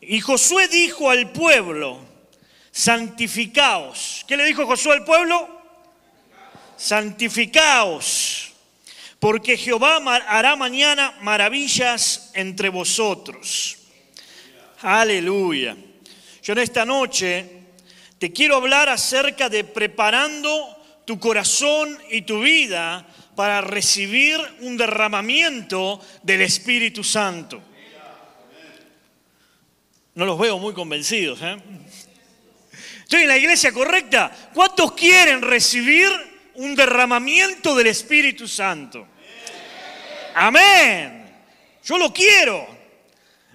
Y Josué dijo al pueblo, santificaos. ¿Qué le dijo Josué al pueblo? Santificaos, porque Jehová hará mañana maravillas entre vosotros. Aleluya. Yo en esta noche te quiero hablar acerca de preparando tu corazón y tu vida para recibir un derramamiento del Espíritu Santo. No los veo muy convencidos. ¿eh? ¿Estoy en la iglesia correcta? ¿Cuántos quieren recibir un derramamiento del Espíritu Santo? Amén. Yo lo quiero.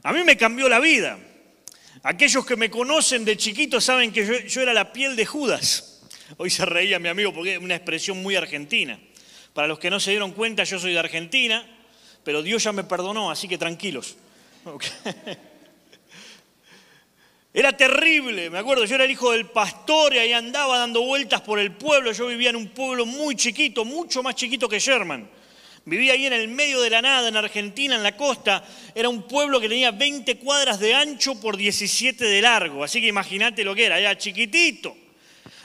A mí me cambió la vida. Aquellos que me conocen de chiquito saben que yo, era la piel de Judas. Hoy se reía mi amigo porque es una expresión muy argentina. Para los que no se dieron cuenta, yo soy de Argentina, pero Dios ya me perdonó, así que tranquilos. Era terrible, me acuerdo, yo era el hijo del pastor y ahí andaba dando vueltas por el pueblo. Yo vivía en un pueblo muy chiquito, mucho más chiquito que Sherman. Vivía ahí en el medio de la nada, en Argentina, en la costa. Era un pueblo que tenía 20 cuadras de ancho por 17 de largo. Así que imagínate lo que era, era chiquitito.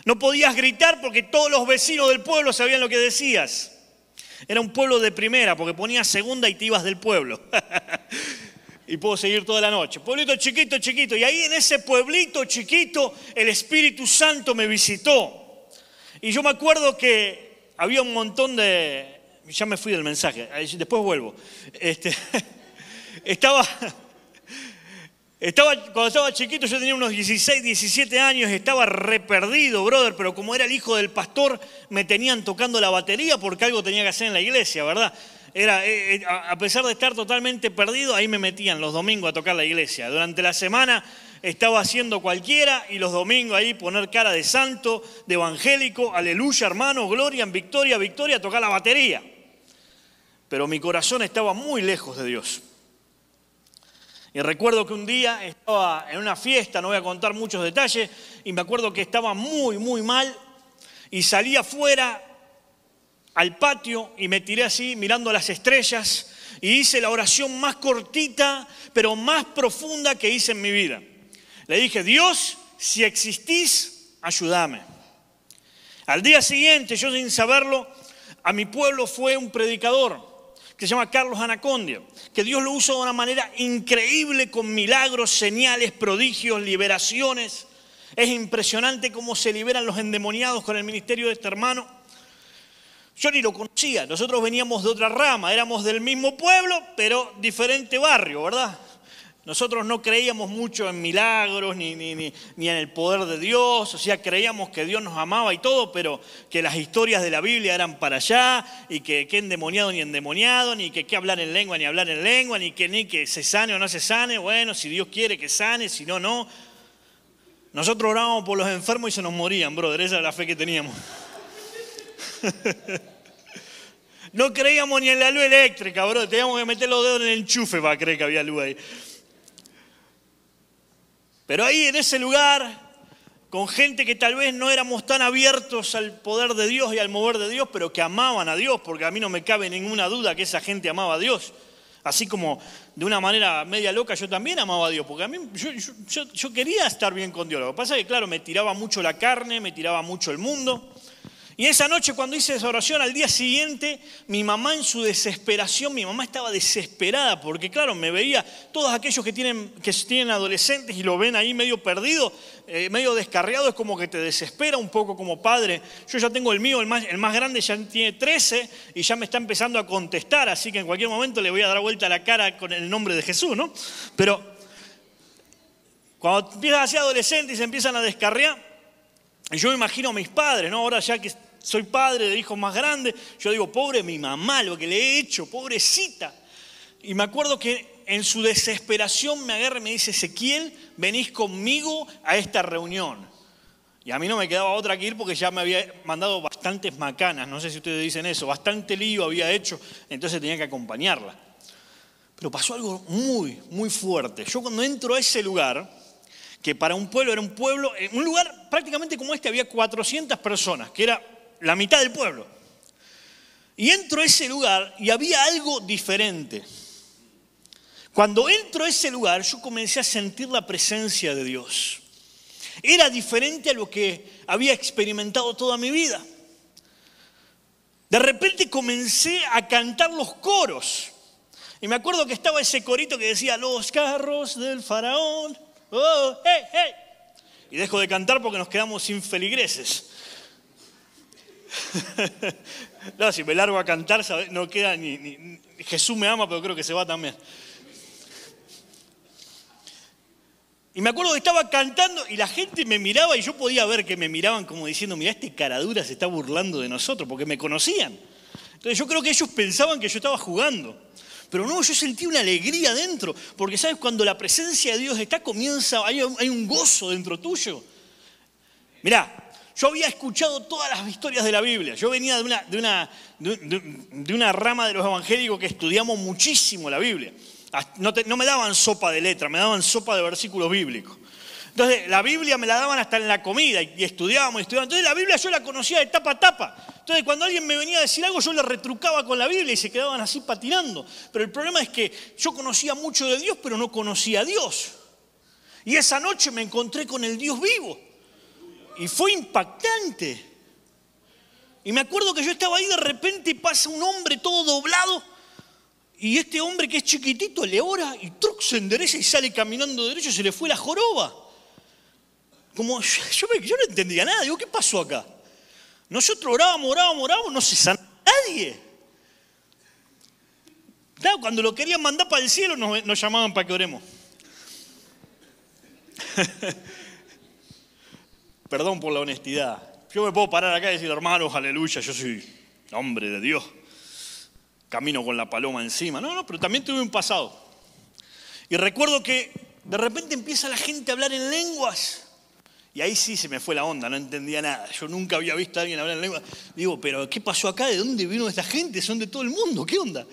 No podías gritar porque todos los vecinos del pueblo sabían lo que decías. Era un pueblo de primera, porque ponías segunda y te ibas del pueblo. y puedo seguir toda la noche. Pueblito chiquito, chiquito. Y ahí en ese pueblito chiquito el Espíritu Santo me visitó. Y yo me acuerdo que había un montón de... Ya me fui del mensaje, después vuelvo. Este, estaba... Estaba, cuando estaba chiquito, yo tenía unos 16, 17 años, estaba re perdido, brother, pero como era el hijo del pastor, me tenían tocando la batería porque algo tenía que hacer en la iglesia, ¿verdad? Era, eh, eh, a pesar de estar totalmente perdido, ahí me metían los domingos a tocar la iglesia. Durante la semana estaba haciendo cualquiera y los domingos ahí poner cara de santo, de evangélico, aleluya hermano, gloria en victoria, victoria, tocar la batería. Pero mi corazón estaba muy lejos de Dios. Y recuerdo que un día estaba en una fiesta, no voy a contar muchos detalles, y me acuerdo que estaba muy, muy mal, y salí afuera al patio y me tiré así mirando las estrellas, y hice la oración más cortita, pero más profunda que hice en mi vida. Le dije, Dios, si existís, ayúdame. Al día siguiente, yo sin saberlo, a mi pueblo fue un predicador que se llama Carlos Anacondia, que Dios lo usa de una manera increíble con milagros, señales, prodigios, liberaciones. Es impresionante cómo se liberan los endemoniados con el ministerio de este hermano. Yo ni lo conocía, nosotros veníamos de otra rama, éramos del mismo pueblo, pero diferente barrio, ¿verdad? Nosotros no creíamos mucho en milagros ni, en el poder de Dios, o sea, creíamos que Dios nos amaba y todo, pero que las historias de la Biblia eran para allá, y que qué endemoniado ni endemoniado, ni que qué hablar en lengua ni hablar en lengua, ni que ni que se sane o no se sane, bueno, si Dios quiere que sane, si no, no. Nosotros orábamos por los enfermos y se nos morían, brother, esa era la fe que teníamos. No creíamos ni en la luz eléctrica, bro. Teníamos que meter los dedos en el enchufe para creer que había luz ahí. Pero ahí en ese lugar, con gente que tal vez no éramos tan abiertos al poder de Dios y al mover de Dios, pero que amaban a Dios, porque a mí no me cabe ninguna duda que esa gente amaba a Dios. Así como de una manera media loca yo también amaba a Dios, porque a mí yo, yo quería estar bien con Dios. Lo que pasa es que, claro, me tiraba mucho la carne, me tiraba mucho el mundo. Y esa noche cuando hice esa oración, al día siguiente, mi mamá en su desesperación, mi mamá estaba desesperada porque claro, me veía todos aquellos que tienen, que adolescentes y lo ven ahí medio perdido, eh, medio descarriado, es como que te desespera un poco como padre. Yo ya tengo el mío, el más, grande ya tiene 13 y ya me está empezando a contestar, así que en cualquier momento le voy a dar vuelta la cara con el nombre de Jesús, ¿no? Pero cuando empiezan a ser adolescentes y se empiezan a descarriar, yo me imagino a mis padres, ¿no? Ahora ya que soy padre de hijos más grandes, yo digo, pobre mi mamá, lo que le he hecho, pobrecita. Y me acuerdo que en su desesperación me agarra y me dice, Ezequiel, venís conmigo a esta reunión. Y a mí no me quedaba otra que ir porque ya me había mandado bastantes macanas, no sé si ustedes dicen eso, bastante lío había hecho, entonces tenía que acompañarla. Pero pasó algo muy, muy fuerte. Yo cuando entro a ese lugar, que para un pueblo era un pueblo, en un lugar prácticamente como este había 400 personas, que era la mitad del pueblo. Y entro a ese lugar y había algo diferente. Cuando entro a ese lugar, yo comencé a sentir la presencia de Dios. Era diferente a lo que había experimentado toda mi vida. De repente comencé a cantar los coros. Y me acuerdo que estaba ese corito que decía, los carros del faraón. Oh, hey, hey. Y dejo de cantar porque nos quedamos sin feligreses. no, si me largo a cantar, no queda ni, Jesús me ama, pero creo que se va también. Y me acuerdo que estaba cantando y la gente me miraba y yo podía ver que me miraban como diciendo, mira, este caradura se está burlando de nosotros, porque me conocían. Entonces yo creo que ellos pensaban que yo estaba jugando. Pero no, yo sentí una alegría dentro, porque sabes, cuando la presencia de Dios está, comienza, hay, un gozo dentro tuyo. Mirá, yo había escuchado todas las historias de la Biblia. Yo venía de una, de una, de una rama de los evangélicos que estudiamos muchísimo la Biblia. No, me daban sopa de letra, me daban sopa de versículos bíblicos. Entonces, la Biblia me la daban hasta en la comida y, estudiábamos y estudiábamos. Entonces, la Biblia yo la conocía de tapa a tapa. Entonces, cuando alguien me venía a decir algo, yo le retrucaba con la Biblia y se quedaban así patinando. Pero el problema es que yo conocía mucho de Dios, pero no conocía a Dios. Y esa noche me encontré con el Dios vivo. Y fue impactante. Y me acuerdo que yo estaba ahí, de repente pasa un hombre todo doblado y este hombre que es chiquitito le ora y truc se endereza y sale caminando derecho, se le fue la joroba. Como yo, no entendía nada, digo, ¿qué pasó acá? Nosotros orábamos, orábamos, orábamos, no se sanó nadie. Claro, cuando lo querían mandar para el cielo nos, nos llamaban para que oremos. Perdón por la honestidad. Yo me puedo parar acá y decir, hermanos, aleluya, yo soy hombre de Dios camino con la paloma encima. No, no, pero también tuve un pasado. Y recuerdo que de repente empieza la gente a hablar en lenguas. Y ahí sí se me fue la onda, no entendía nada. Yo nunca había visto a alguien hablar en lenguas. Digo, pero ¿qué pasó acá? ¿De dónde vino esta gente? Son de todo el mundo, ¿qué onda?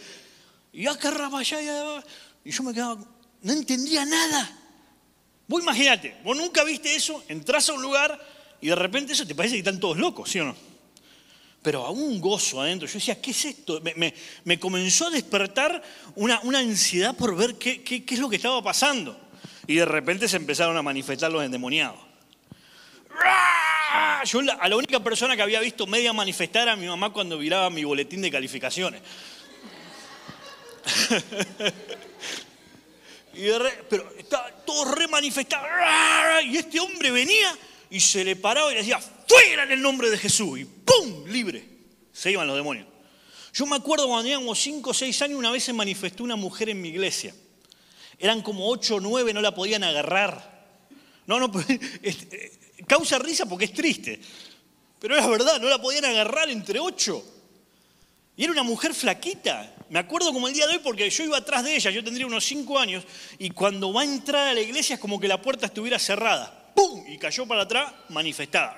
Y acá, allá, y yo me quedaba, no entendía nada. Vos imagínate, vos nunca viste eso, entras a un lugar y de repente eso te parece que están todos locos, ¿sí o no? pero aún un gozo adentro. Yo decía, ¿qué es esto? Me, comenzó a despertar una, ansiedad por ver qué, qué, es lo que estaba pasando. Y de repente se empezaron a manifestar los endemoniados. Yo a la única persona que había visto media manifestar era mi mamá cuando viraba mi boletín de calificaciones. y pero estaba todo re manifestado. Y este hombre venía y se le paraba y le decía, fuera en el nombre de Jesús. Y ¡pum! Libre. Se iban los demonios. Yo me acuerdo cuando teníamos 5 o 6 años, una vez se manifestó una mujer en mi iglesia. Eran como 8 o 9, no la podían agarrar. No, no, eh, causa risa porque es triste. Pero era verdad, no la podían agarrar entre 8. Y era una mujer flaquita. Me acuerdo como el día de hoy porque yo iba atrás de ella, yo tendría unos 5 años, y cuando va a entrar a la iglesia es como que la puerta estuviera cerrada. ¡pum! Y cayó para atrás, manifestada.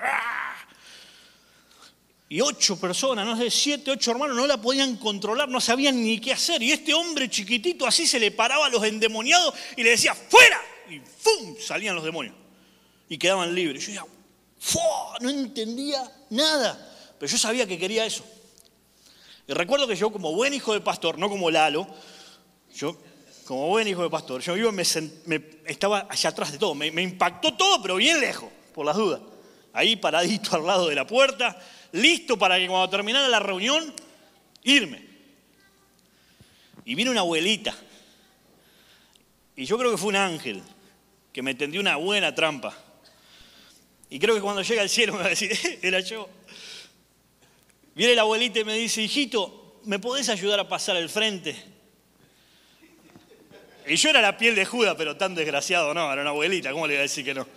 Y ocho personas, no sé, siete, ocho hermanos, no la podían controlar, no sabían ni qué hacer. Y este hombre chiquitito así se le paraba a los endemoniados y le decía, ¡fuera! Y ¡pum! salían los demonios. Y quedaban libres. Yo decía, ¡Fua! no entendía nada. Pero yo sabía que quería eso. Y recuerdo que yo, como buen hijo de pastor, no como Lalo, yo como buen hijo de pastor, yo iba, me, estaba allá atrás de todo, me, impactó todo, pero bien lejos, por las dudas. Ahí paradito al lado de la puerta, listo para que cuando terminara la reunión, irme. Y vino una abuelita, y yo creo que fue un ángel, que me tendió una buena trampa. Y creo que cuando llega al cielo me va a decir, era yo. Viene la abuelita y me dice, hijito, ¿me podés ayudar a pasar al frente? Y yo era la piel de Judas, pero tan desgraciado no, era una abuelita, ¿cómo le iba a decir que no?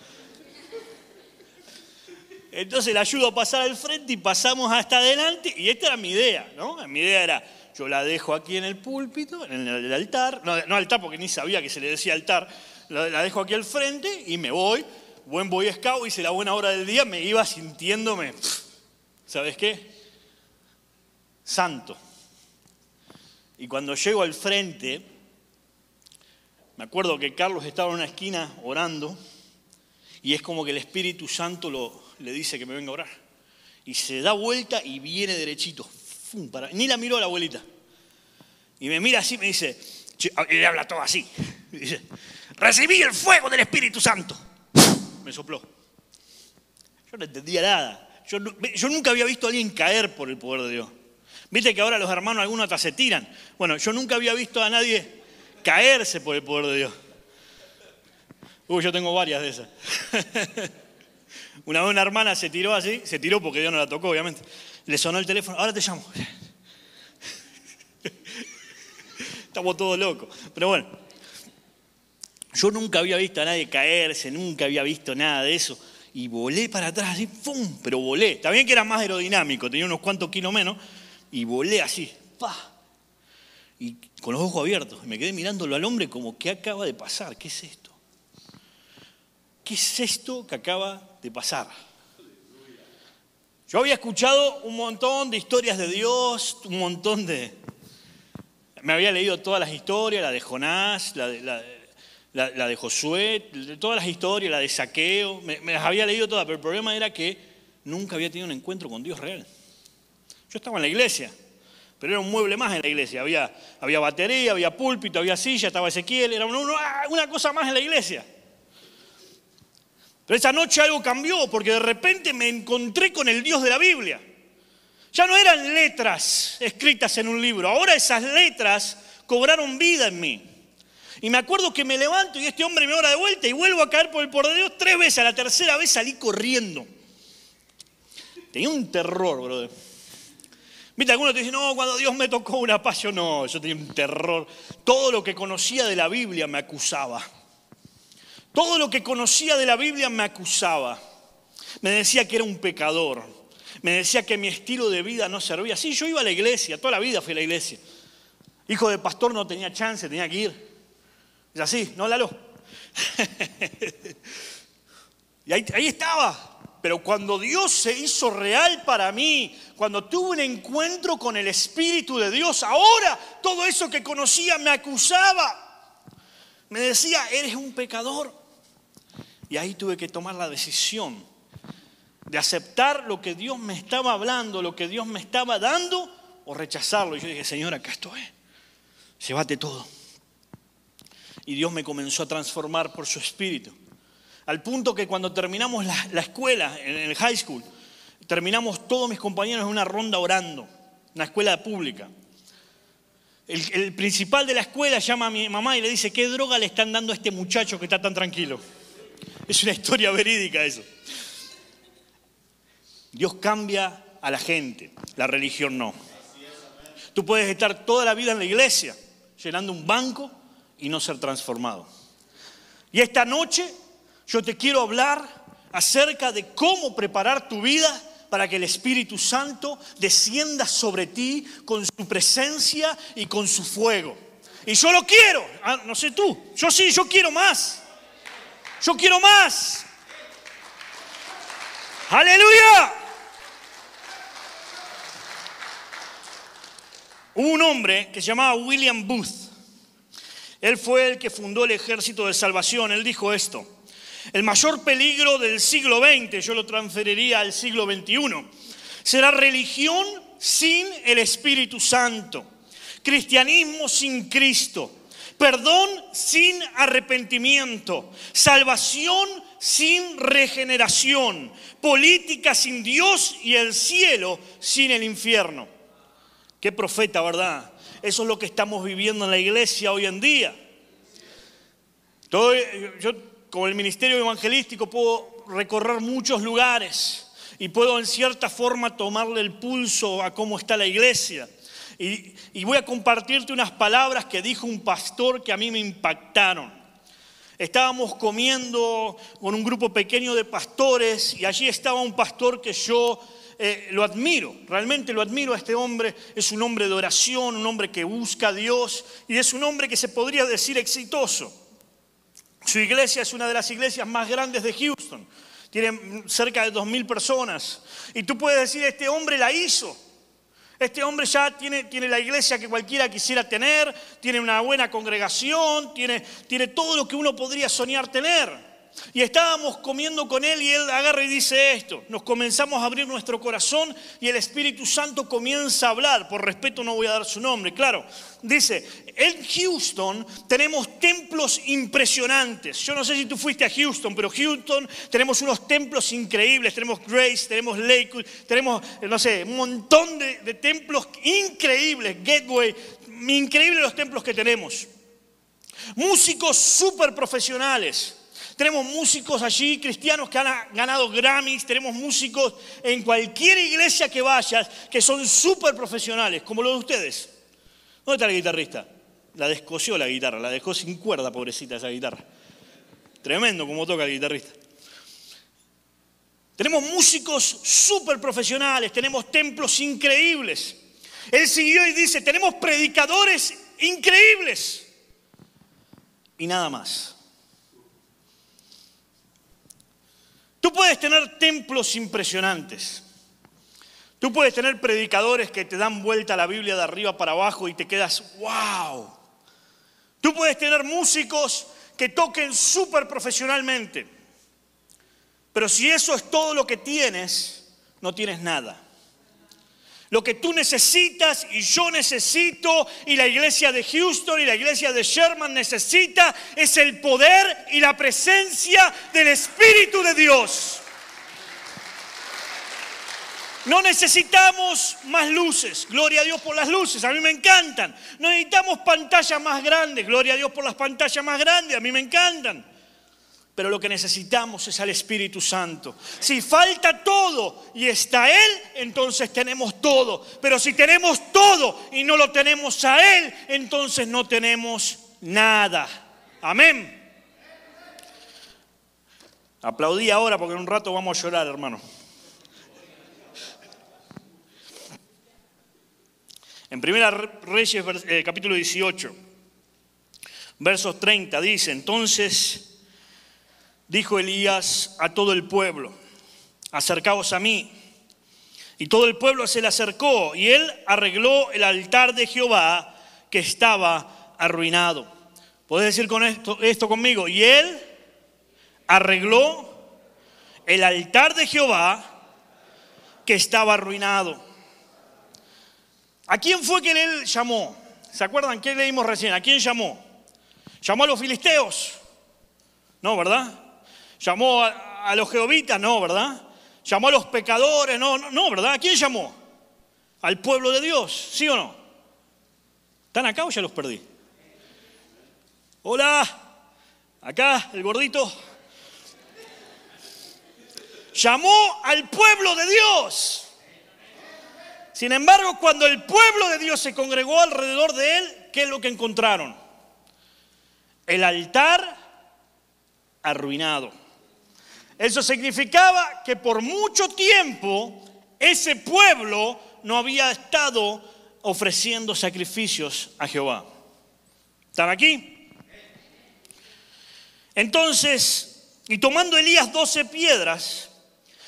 Entonces la ayudo a pasar al frente y pasamos hasta adelante, y esta era mi idea, ¿no? Mi idea era, yo la dejo aquí en el púlpito, en el altar, no, altar porque ni sabía que se le decía altar, la, dejo aquí al frente y me voy, buen boy scout, hice la buena hora del día, me iba sintiéndome, ¿sabes qué? Santo. Y cuando llego al frente, me acuerdo que Carlos estaba en una esquina orando y es como que el Espíritu Santo lo, le dice que me venga a orar. Y se da vuelta y viene derechito. Ni la miró a la abuelita. Y me mira así y me dice, Y le habla todo así. dice, recibí el fuego del Espíritu Santo. Me sopló. Yo no entendía nada. Yo nunca había visto a alguien caer por el poder de Dios. Viste que ahora los hermanos algunos hasta se tiran. Bueno, yo nunca había visto a nadie caerse por el poder de Dios. Uy, yo tengo varias de esas. Una vez una hermana se tiró así, se tiró porque Dios no la tocó, obviamente. Le sonó el teléfono, ahora te llamo. Estamos todos locos. Pero bueno, yo nunca había visto a nadie caerse, nunca había visto nada de eso. Y volé para atrás así, ¡pum! Pero volé. También que era más aerodinámico, tenía unos cuantos kilos menos. Y volé así, ¡pa! Y con los ojos abiertos. Y me quedé mirándolo al hombre como, ¿qué acaba de pasar? ¿Qué es esto? ¿Qué es esto que acaba de pasar? Yo había escuchado un montón de historias de Dios, un montón de... Me había leído todas las historias, la de Jonás, la de, la, de Josué, todas las historias, la de Saqueo, me, las había leído todas, pero el problema era que nunca había tenido un encuentro con Dios real. Yo estaba en la iglesia, pero era un mueble más en la iglesia. Había, había batería, había púlpito, había silla, estaba Ezequiel, era una cosa más en la iglesia. Pero esa noche algo cambió porque de repente me encontré con el Dios de la Biblia. Ya no eran letras escritas en un libro, ahora esas letras cobraron vida en mí. Y me acuerdo que me levanto y este hombre me ora de vuelta y vuelvo a caer por el poder de Dios tres veces. A la tercera vez salí corriendo. Tenía un terror, brother. Viste, algunos te dicen, no, cuando Dios me tocó una paz, yo no, yo tenía un terror. Todo lo que conocía de la Biblia me acusaba. Todo lo que conocía de la Biblia me acusaba. Me decía que era un pecador. Me decía que mi estilo de vida no servía. Sí, yo iba a la iglesia, toda la vida fui a la iglesia. Hijo de pastor no tenía chance, tenía que ir. Es así, ¿no, Lalo? y ahí, ahí estaba. Pero cuando Dios se hizo real para mí, cuando tuve un encuentro con el Espíritu de Dios, ahora todo eso que conocía me acusaba. Me decía, eres un pecador. Y ahí tuve que tomar la decisión de aceptar lo que Dios me estaba hablando, lo que Dios me estaba dando, o rechazarlo. Y yo dije, Señor, acá estoy. Llévate todo. Y Dios me comenzó a transformar por su espíritu. Al punto que cuando terminamos la, escuela, en el high school, terminamos todos mis compañeros en una ronda orando, una escuela pública. El, el principal de la escuela llama a mi mamá y le dice, ¿qué droga le están dando a este muchacho que está tan tranquilo? Es una historia verídica eso. Dios cambia a la gente, la religión no. Tú puedes estar toda la vida en la iglesia, llenando un banco y no ser transformado. Y esta noche yo te quiero hablar acerca de cómo preparar tu vida para que el Espíritu Santo descienda sobre ti con su presencia y con su fuego. Y yo lo quiero, ah, no sé tú, yo sí, yo quiero más. Yo quiero más. Aleluya. Hubo un hombre que se llamaba William Booth. Él fue el que fundó el ejército de salvación. Él dijo esto. El mayor peligro del siglo XX, yo lo transferiría al siglo XXI, será religión sin el Espíritu Santo, cristianismo sin Cristo, Perdón sin arrepentimiento, salvación sin regeneración, política sin Dios y el cielo sin el infierno. Qué profeta, ¿verdad? Eso es lo que estamos viviendo en la iglesia hoy en día. yo, como el ministerio evangelístico, puedo recorrer muchos lugares y puedo en cierta forma tomarle el pulso a cómo está la iglesia. Y, voy a compartirte unas palabras que dijo un pastor que a mí me impactaron. Estábamos comiendo con un grupo pequeño de pastores y allí estaba un pastor que yo eh, lo admiro, realmente lo admiro a este hombre. Es un hombre de oración, un hombre que busca a Dios y es un hombre que se podría decir exitoso. Su iglesia es una de las iglesias más grandes de Houston. Tiene cerca de dos mil personas. Y tú puedes decir, este hombre la hizo. Este hombre ya tiene, tiene, la iglesia que cualquiera quisiera tener, tiene una buena congregación, tiene, tiene todo lo que uno podría soñar tener. Y estábamos comiendo con él y él agarra y dice esto. Nos comenzamos a abrir nuestro corazón y el Espíritu Santo comienza a hablar. Por respeto no voy a dar su nombre, claro. Dice, en Houston tenemos templos impresionantes. Yo no sé si tú fuiste a Houston, pero Houston tenemos unos templos increíbles. Tenemos Grace, tenemos Lakewood, tenemos, no sé, un montón de, de templos increíbles. Gateway, increíbles los templos que tenemos. Músicos súper profesionales. Tenemos músicos allí, cristianos que han ganado Grammys, tenemos músicos en cualquier iglesia que vayas que son súper profesionales, como los de ustedes. ¿Dónde está la guitarrista? La descosió la guitarra, la dejó sin cuerda, pobrecita esa guitarra. Tremendo como toca el guitarrista. Tenemos músicos súper profesionales, tenemos templos increíbles. Él siguió y dice, tenemos predicadores increíbles. Y nada más. Tú puedes tener templos impresionantes. Tú puedes tener predicadores que te dan vuelta la Biblia de arriba para abajo y te quedas, wow. Tú puedes tener músicos que toquen súper profesionalmente. Pero si eso es todo lo que tienes, no tienes nada. Lo que tú necesitas y yo necesito y la iglesia de Houston y la iglesia de Sherman necesita es el poder y la presencia del Espíritu de Dios. No necesitamos más luces, gloria a Dios por las luces, a mí me encantan. No necesitamos pantallas más grandes, gloria a Dios por las pantallas más grandes, a mí me encantan pero lo que necesitamos es al Espíritu Santo. Si falta todo y está Él, entonces tenemos todo. Pero si tenemos todo y no lo tenemos a Él, entonces no tenemos nada. Amén. Aplaudí ahora porque en un rato vamos a llorar, hermano. En Primera Reyes, eh, capítulo 18, versos 30, dice, entonces dijo Elías a todo el pueblo, acercaos a mí. Y todo el pueblo se le acercó y él arregló el altar de Jehová que estaba arruinado. ¿Puedes decir con esto, esto conmigo? Y él arregló el altar de Jehová que estaba arruinado. ¿A quién fue que él llamó? ¿Se acuerdan qué leímos recién? ¿A quién llamó? ¿Llamó a los filisteos? No, ¿verdad? ¿Llamó a, los jehovitas? No, ¿verdad? ¿Llamó a los pecadores? No, no, no, ¿verdad? ¿A quién llamó? Al pueblo de Dios, ¿sí o no? ¿Están acá o ya los perdí? Hola, acá el gordito. Llamó al pueblo de Dios. Sin embargo, cuando el pueblo de Dios se congregó alrededor de él, ¿qué es lo que encontraron? El altar arruinado. Eso significaba que por mucho tiempo ese pueblo no había estado ofreciendo sacrificios a Jehová. ¿Están aquí? Entonces, y tomando Elías doce piedras,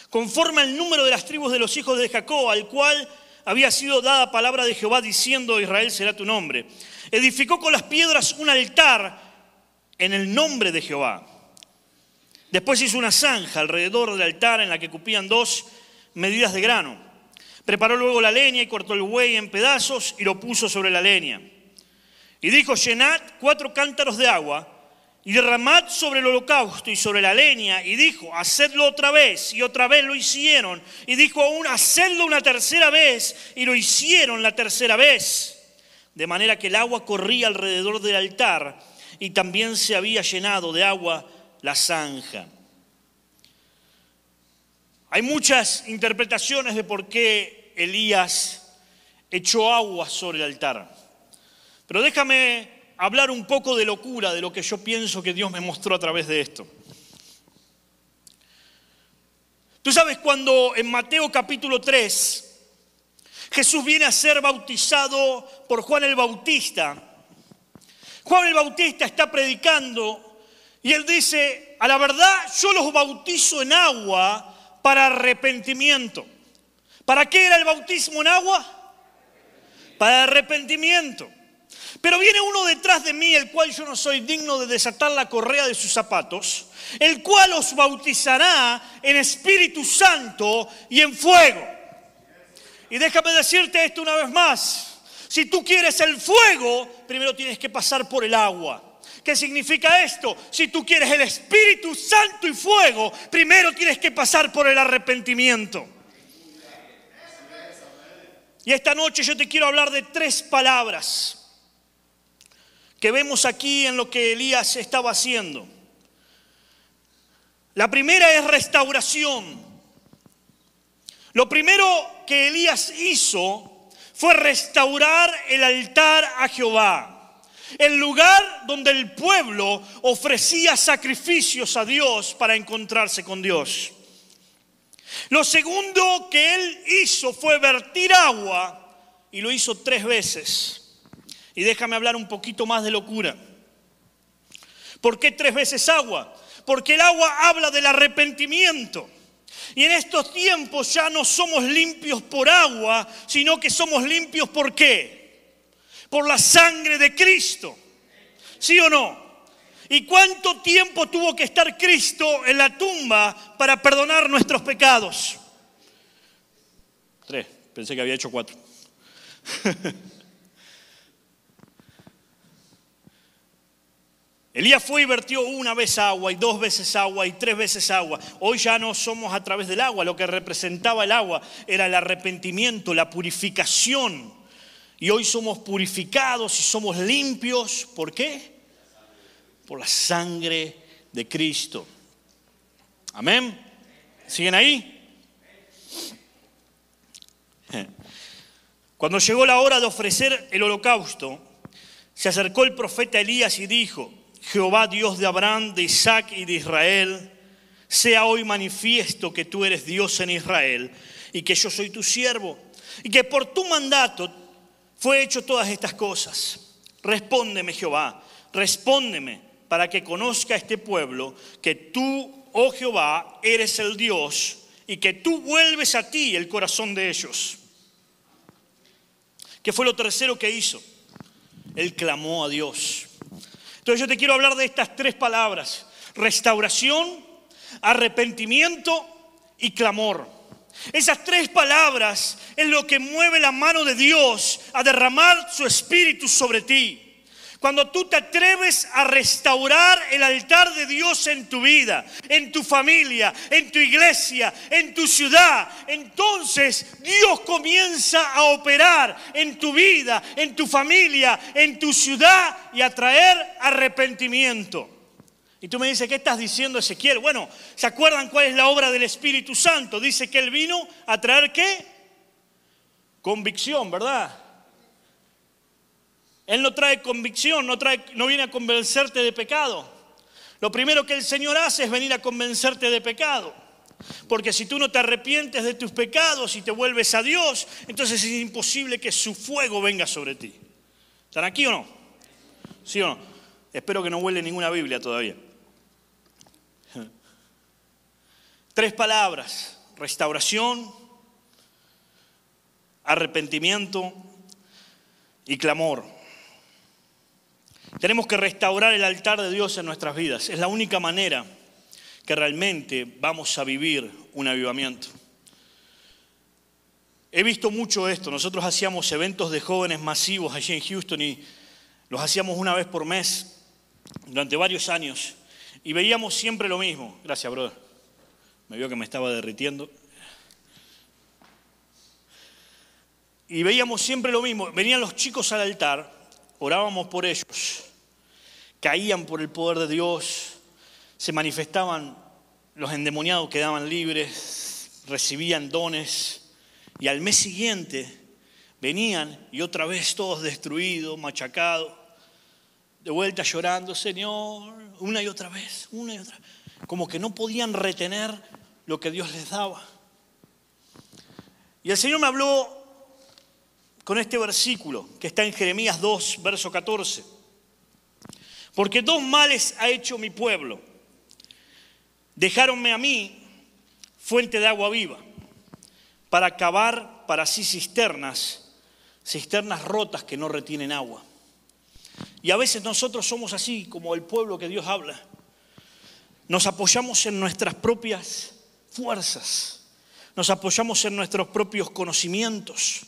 conforme al número de las tribus de los hijos de Jacob, al cual había sido dada palabra de Jehová diciendo, Israel será tu nombre, edificó con las piedras un altar en el nombre de Jehová. Después hizo una zanja alrededor del altar en la que cupían dos medidas de grano. Preparó luego la leña y cortó el buey en pedazos y lo puso sobre la leña. Y dijo, llenad cuatro cántaros de agua y derramad sobre el holocausto y sobre la leña. Y dijo, hacedlo otra vez. Y otra vez lo hicieron. Y dijo aún, hacedlo una tercera vez. Y lo hicieron la tercera vez. De manera que el agua corría alrededor del altar y también se había llenado de agua la zanja. Hay muchas interpretaciones de por qué Elías echó agua sobre el altar. Pero déjame hablar un poco de locura, de lo que yo pienso que Dios me mostró a través de esto. Tú sabes cuando en Mateo capítulo 3 Jesús viene a ser bautizado por Juan el Bautista. Juan el Bautista está predicando y él dice, a la verdad yo los bautizo en agua para arrepentimiento. ¿Para qué era el bautismo en agua? Para arrepentimiento. Pero viene uno detrás de mí, el cual yo no soy digno de desatar la correa de sus zapatos, el cual os bautizará en Espíritu Santo y en fuego. Y déjame decirte esto una vez más. Si tú quieres el fuego, primero tienes que pasar por el agua. ¿Qué significa esto? Si tú quieres el Espíritu Santo y fuego, primero tienes que pasar por el arrepentimiento. Y esta noche yo te quiero hablar de tres palabras que vemos aquí en lo que Elías estaba haciendo. La primera es restauración. Lo primero que Elías hizo fue restaurar el altar a Jehová, el lugar donde el pueblo ofrecía sacrificios a Dios para encontrarse con Dios. Lo segundo que él hizo fue vertir agua y lo hizo tres veces. Y déjame hablar un poquito más de locura. ¿Por qué tres veces agua? Porque el agua habla del arrepentimiento. Y en estos tiempos ya no somos limpios por agua, sino que somos limpios por qué? Por la sangre de Cristo. ¿Sí o no? ¿Y cuánto tiempo tuvo que estar Cristo en la tumba para perdonar nuestros pecados? Tres, pensé que había hecho cuatro. Elías fue y vertió una vez agua y dos veces agua y tres veces agua. Hoy ya no somos a través del agua. Lo que representaba el agua era el arrepentimiento, la purificación. Y hoy somos purificados y somos limpios. ¿Por qué? Por la sangre de Cristo. Amén. ¿Siguen ahí? Cuando llegó la hora de ofrecer el holocausto, se acercó el profeta Elías y dijo, Jehová Dios de Abraham, de Isaac y de Israel, sea hoy manifiesto que tú eres Dios en Israel y que yo soy tu siervo y que por tu mandato fue hecho todas estas cosas. Respóndeme Jehová, respóndeme para que conozca este pueblo que tú, oh Jehová, eres el Dios y que tú vuelves a ti el corazón de ellos. ¿Qué fue lo tercero que hizo? Él clamó a Dios. Entonces yo te quiero hablar de estas tres palabras, restauración, arrepentimiento y clamor. Esas tres palabras es lo que mueve la mano de Dios a derramar su espíritu sobre ti. Cuando tú te atreves a restaurar el altar de Dios en tu vida, en tu familia, en tu iglesia, en tu ciudad, entonces Dios comienza a operar en tu vida, en tu familia, en tu ciudad y a traer arrepentimiento. Y tú me dices, ¿qué estás diciendo Ezequiel? Bueno, ¿se acuerdan cuál es la obra del Espíritu Santo? Dice que Él vino a traer qué? Convicción, ¿verdad? Él no trae convicción, no, trae, no viene a convencerte de pecado. Lo primero que el Señor hace es venir a convencerte de pecado. Porque si tú no te arrepientes de tus pecados y te vuelves a Dios, entonces es imposible que su fuego venga sobre ti. ¿Están aquí o no? ¿Sí o no? Espero que no huele ninguna Biblia todavía. Tres palabras, restauración, arrepentimiento y clamor. Tenemos que restaurar el altar de Dios en nuestras vidas. Es la única manera que realmente vamos a vivir un avivamiento. He visto mucho esto. Nosotros hacíamos eventos de jóvenes masivos allí en Houston y los hacíamos una vez por mes durante varios años y veíamos siempre lo mismo. Gracias, brother. Me vio que me estaba derritiendo. Y veíamos siempre lo mismo. Venían los chicos al altar orábamos por ellos, caían por el poder de Dios, se manifestaban, los endemoniados quedaban libres, recibían dones. Y al mes siguiente venían y otra vez todos destruidos, machacados, de vuelta llorando, Señor, una y otra vez, una y otra vez, como que no podían retener lo que Dios les daba. Y el Señor me habló con este versículo que está en Jeremías 2, verso 14. Porque dos males ha hecho mi pueblo. Dejáronme a mí fuente de agua viva para cavar para sí cisternas, cisternas rotas que no retienen agua. Y a veces nosotros somos así como el pueblo que Dios habla. Nos apoyamos en nuestras propias fuerzas, nos apoyamos en nuestros propios conocimientos,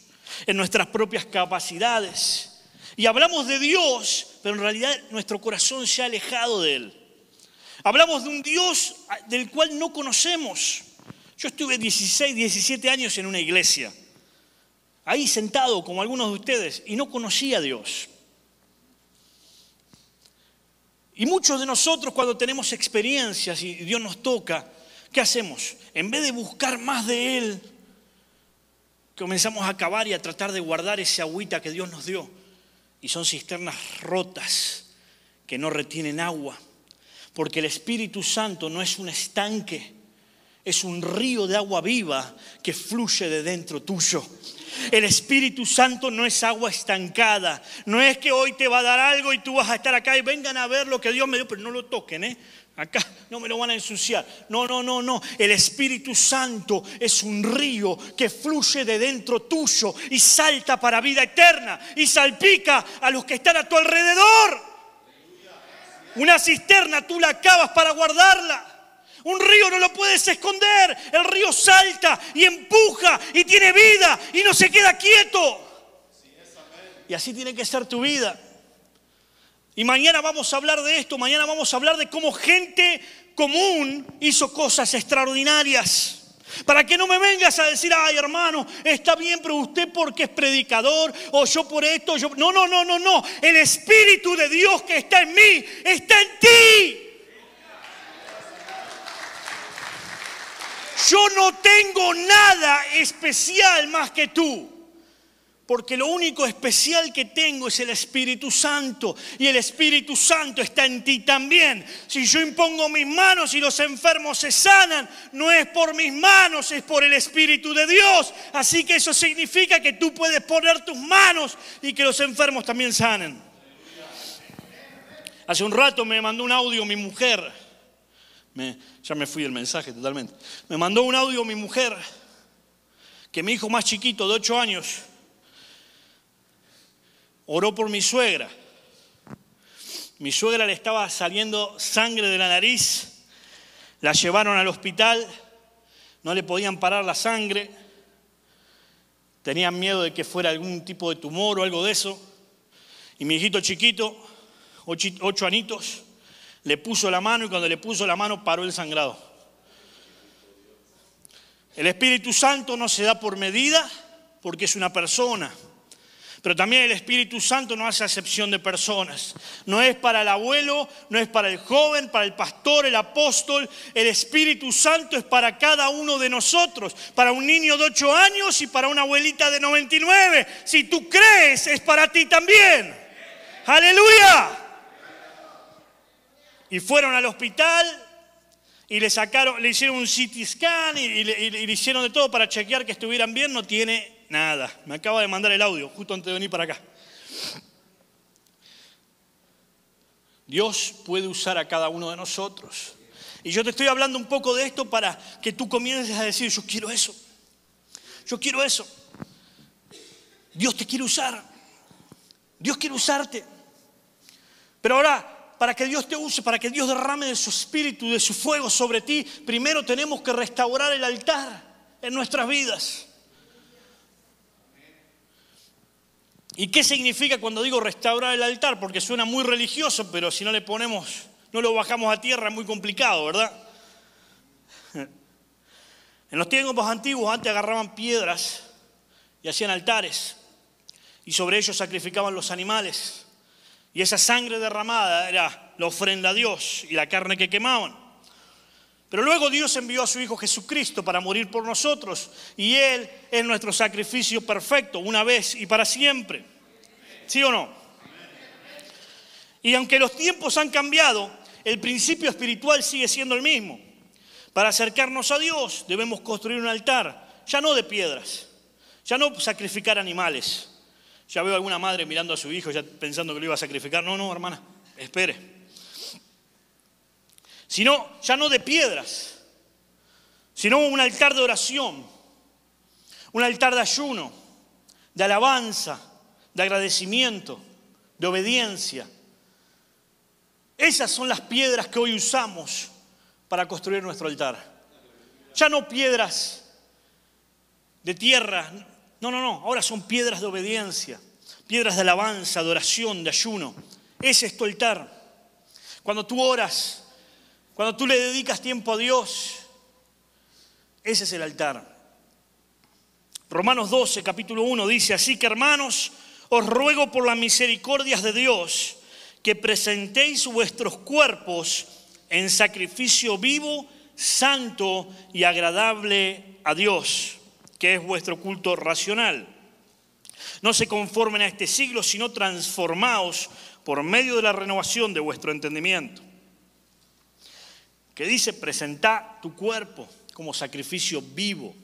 en nuestras propias capacidades. Y hablamos de Dios, pero en realidad nuestro corazón se ha alejado de Él. Hablamos de un Dios del cual no conocemos. Yo estuve 16, 17 años en una iglesia, ahí sentado como algunos de ustedes, y no conocía a Dios. Y muchos de nosotros cuando tenemos experiencias y Dios nos toca, ¿qué hacemos? En vez de buscar más de Él, comenzamos a acabar y a tratar de guardar ese agüita que Dios nos dio. Y son cisternas rotas que no retienen agua. Porque el Espíritu Santo no es un estanque, es un río de agua viva que fluye de dentro tuyo. El Espíritu Santo no es agua estancada. No es que hoy te va a dar algo y tú vas a estar acá y vengan a ver lo que Dios me dio, pero no lo toquen, ¿eh? Acá no me lo van a ensuciar. No, no, no, no. El Espíritu Santo es un río que fluye de dentro tuyo y salta para vida eterna y salpica a los que están a tu alrededor. Una cisterna tú la acabas para guardarla. Un río no lo puedes esconder. El río salta y empuja y tiene vida y no se queda quieto. Y así tiene que ser tu vida. Y mañana vamos a hablar de esto. Mañana vamos a hablar de cómo gente común hizo cosas extraordinarias. Para que no me vengas a decir, ay hermano, está bien, pero usted porque es predicador, o yo por esto, yo... No, no, no, no, no. El Espíritu de Dios que está en mí, está en ti. Yo no tengo nada especial más que tú. Porque lo único especial que tengo es el Espíritu Santo. Y el Espíritu Santo está en ti también. Si yo impongo mis manos y los enfermos se sanan, no es por mis manos, es por el Espíritu de Dios. Así que eso significa que tú puedes poner tus manos y que los enfermos también sanen. Hace un rato me mandó un audio mi mujer ya me fui del mensaje totalmente. Me mandó un audio mi mujer, que mi hijo más chiquito, de 8 años, oró por mi suegra. Mi suegra le estaba saliendo sangre de la nariz, la llevaron al hospital, no le podían parar la sangre, tenían miedo de que fuera algún tipo de tumor o algo de eso. Y mi hijito chiquito, ocho, anitos, le puso la mano y cuando le puso la mano paró el sangrado. El Espíritu Santo no se da por medida porque es una persona. Pero también el Espíritu Santo no hace acepción de personas. No es para el abuelo, no es para el joven, para el pastor, el apóstol. El Espíritu Santo es para cada uno de nosotros. Para un niño de 8 años y para una abuelita de 99. Si tú crees, es para ti también. Aleluya y fueron al hospital y le sacaron, le hicieron un CT scan y, le, hicieron de todo para chequear que estuvieran bien, no tiene nada. Me acaba de mandar el audio justo antes de venir para acá. Dios puede usar a cada uno de nosotros. Y yo te estoy hablando un poco de esto para que tú comiences a decir, yo quiero eso. Yo quiero eso. Dios te quiere usar. Dios quiere usarte. Pero ahora para que Dios te use, para que Dios derrame de su espíritu, de su fuego sobre ti, primero tenemos que restaurar el altar en nuestras vidas. ¿Y qué significa cuando digo restaurar el altar? Porque suena muy religioso, pero si no le ponemos, no lo bajamos a tierra es muy complicado, ¿verdad? En los tiempos antiguos antes agarraban piedras y hacían altares y sobre ellos sacrificaban los animales. Y esa sangre derramada era la ofrenda a Dios y la carne que quemaban. Pero luego Dios envió a su Hijo Jesucristo para morir por nosotros. Y Él es nuestro sacrificio perfecto, una vez y para siempre. ¿Sí o no? Y aunque los tiempos han cambiado, el principio espiritual sigue siendo el mismo. Para acercarnos a Dios debemos construir un altar, ya no de piedras, ya no sacrificar animales, ya veo a alguna madre mirando a su hijo, ya pensando que lo iba a sacrificar. No, no, hermana, espere. Sino, ya no de piedras, sino un altar de oración, un altar de ayuno, de alabanza, de agradecimiento, de obediencia, Esas son las piedras que hoy usamos para construir nuestro altar. Ya no piedras de tierra, no, no, no, ahora son piedras de obediencia, piedras de alabanza, de oración, de ayuno. Ese es tu altar. Cuando tú oras, cuando tú le dedicas tiempo a Dios, ese es el altar. Romanos 12, capítulo 1 dice, así que hermanos, os ruego por las misericordias de Dios que presentéis vuestros cuerpos en sacrificio vivo, santo y agradable a Dios, que es vuestro culto racional. No se conformen a este siglo, sino transformaos por medio de la renovación de vuestro entendimiento. Que dice, presenta tu cuerpo como sacrificio vivo.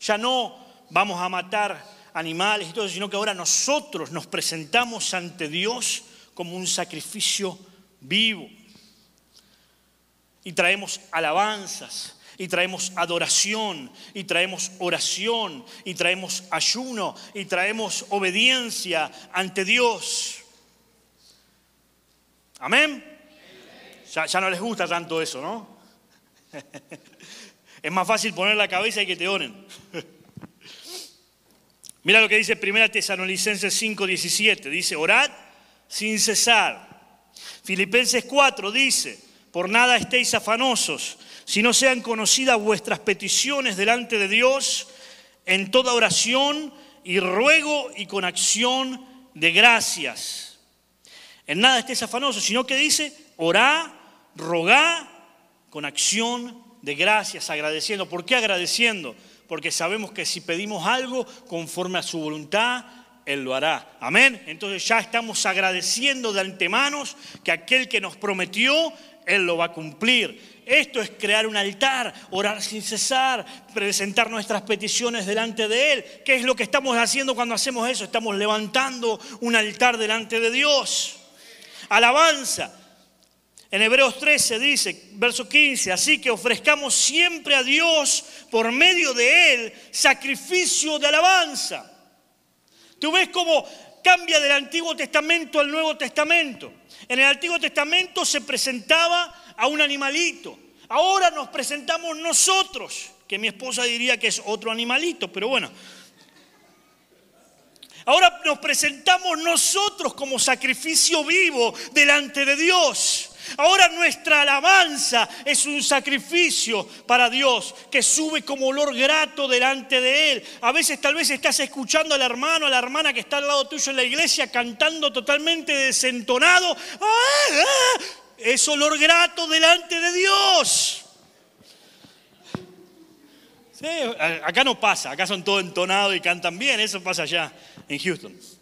Ya no vamos a matar animales y todo, sino que ahora nosotros nos presentamos ante Dios como un sacrificio vivo. Y traemos alabanzas, y traemos adoración, y traemos oración, y traemos ayuno, y traemos obediencia ante Dios. Amén. Ya, no les gusta tanto eso, ¿no? es más fácil poner la cabeza y que te oren. Mira lo que dice 1 Tesalonicenses 5:17. Dice, orad sin cesar. Filipenses 4 dice, por nada estéis afanosos, si no sean conocidas vuestras peticiones delante de Dios en toda oración y ruego y con acción de gracias. En nada estéis afanosos, sino que dice, orá, rogá con acción de gracias, agradeciendo. ¿Por qué agradeciendo? Porque sabemos que si pedimos algo conforme a su voluntad, él lo hará. Amén. Entonces ya estamos agradeciendo de antemano que aquel que nos prometió, Él lo va a cumplir. Esto es crear un altar, orar sin cesar, presentar nuestras peticiones delante de Él. ¿Qué es lo que estamos haciendo cuando hacemos eso? Estamos levantando un altar delante de Dios. Alabanza. En Hebreos 13 dice, verso 15, así que ofrezcamos siempre a Dios por medio de Él sacrificio de alabanza. Tú ves cómo cambia del Antiguo Testamento al Nuevo Testamento. En el Antiguo Testamento se presentaba a un animalito. Ahora nos presentamos nosotros, que mi esposa diría que es otro animalito, pero bueno. Ahora nos presentamos nosotros como sacrificio vivo delante de Dios. Ahora nuestra alabanza es un sacrificio para Dios que sube como olor grato delante de Él. A veces tal vez estás escuchando al hermano, a la hermana que está al lado tuyo en la iglesia cantando totalmente desentonado. ¡Ah, ah! Es olor grato delante de Dios. acá no pasa, acá son todos entonados y cantan bien, eso pasa allá en Houston.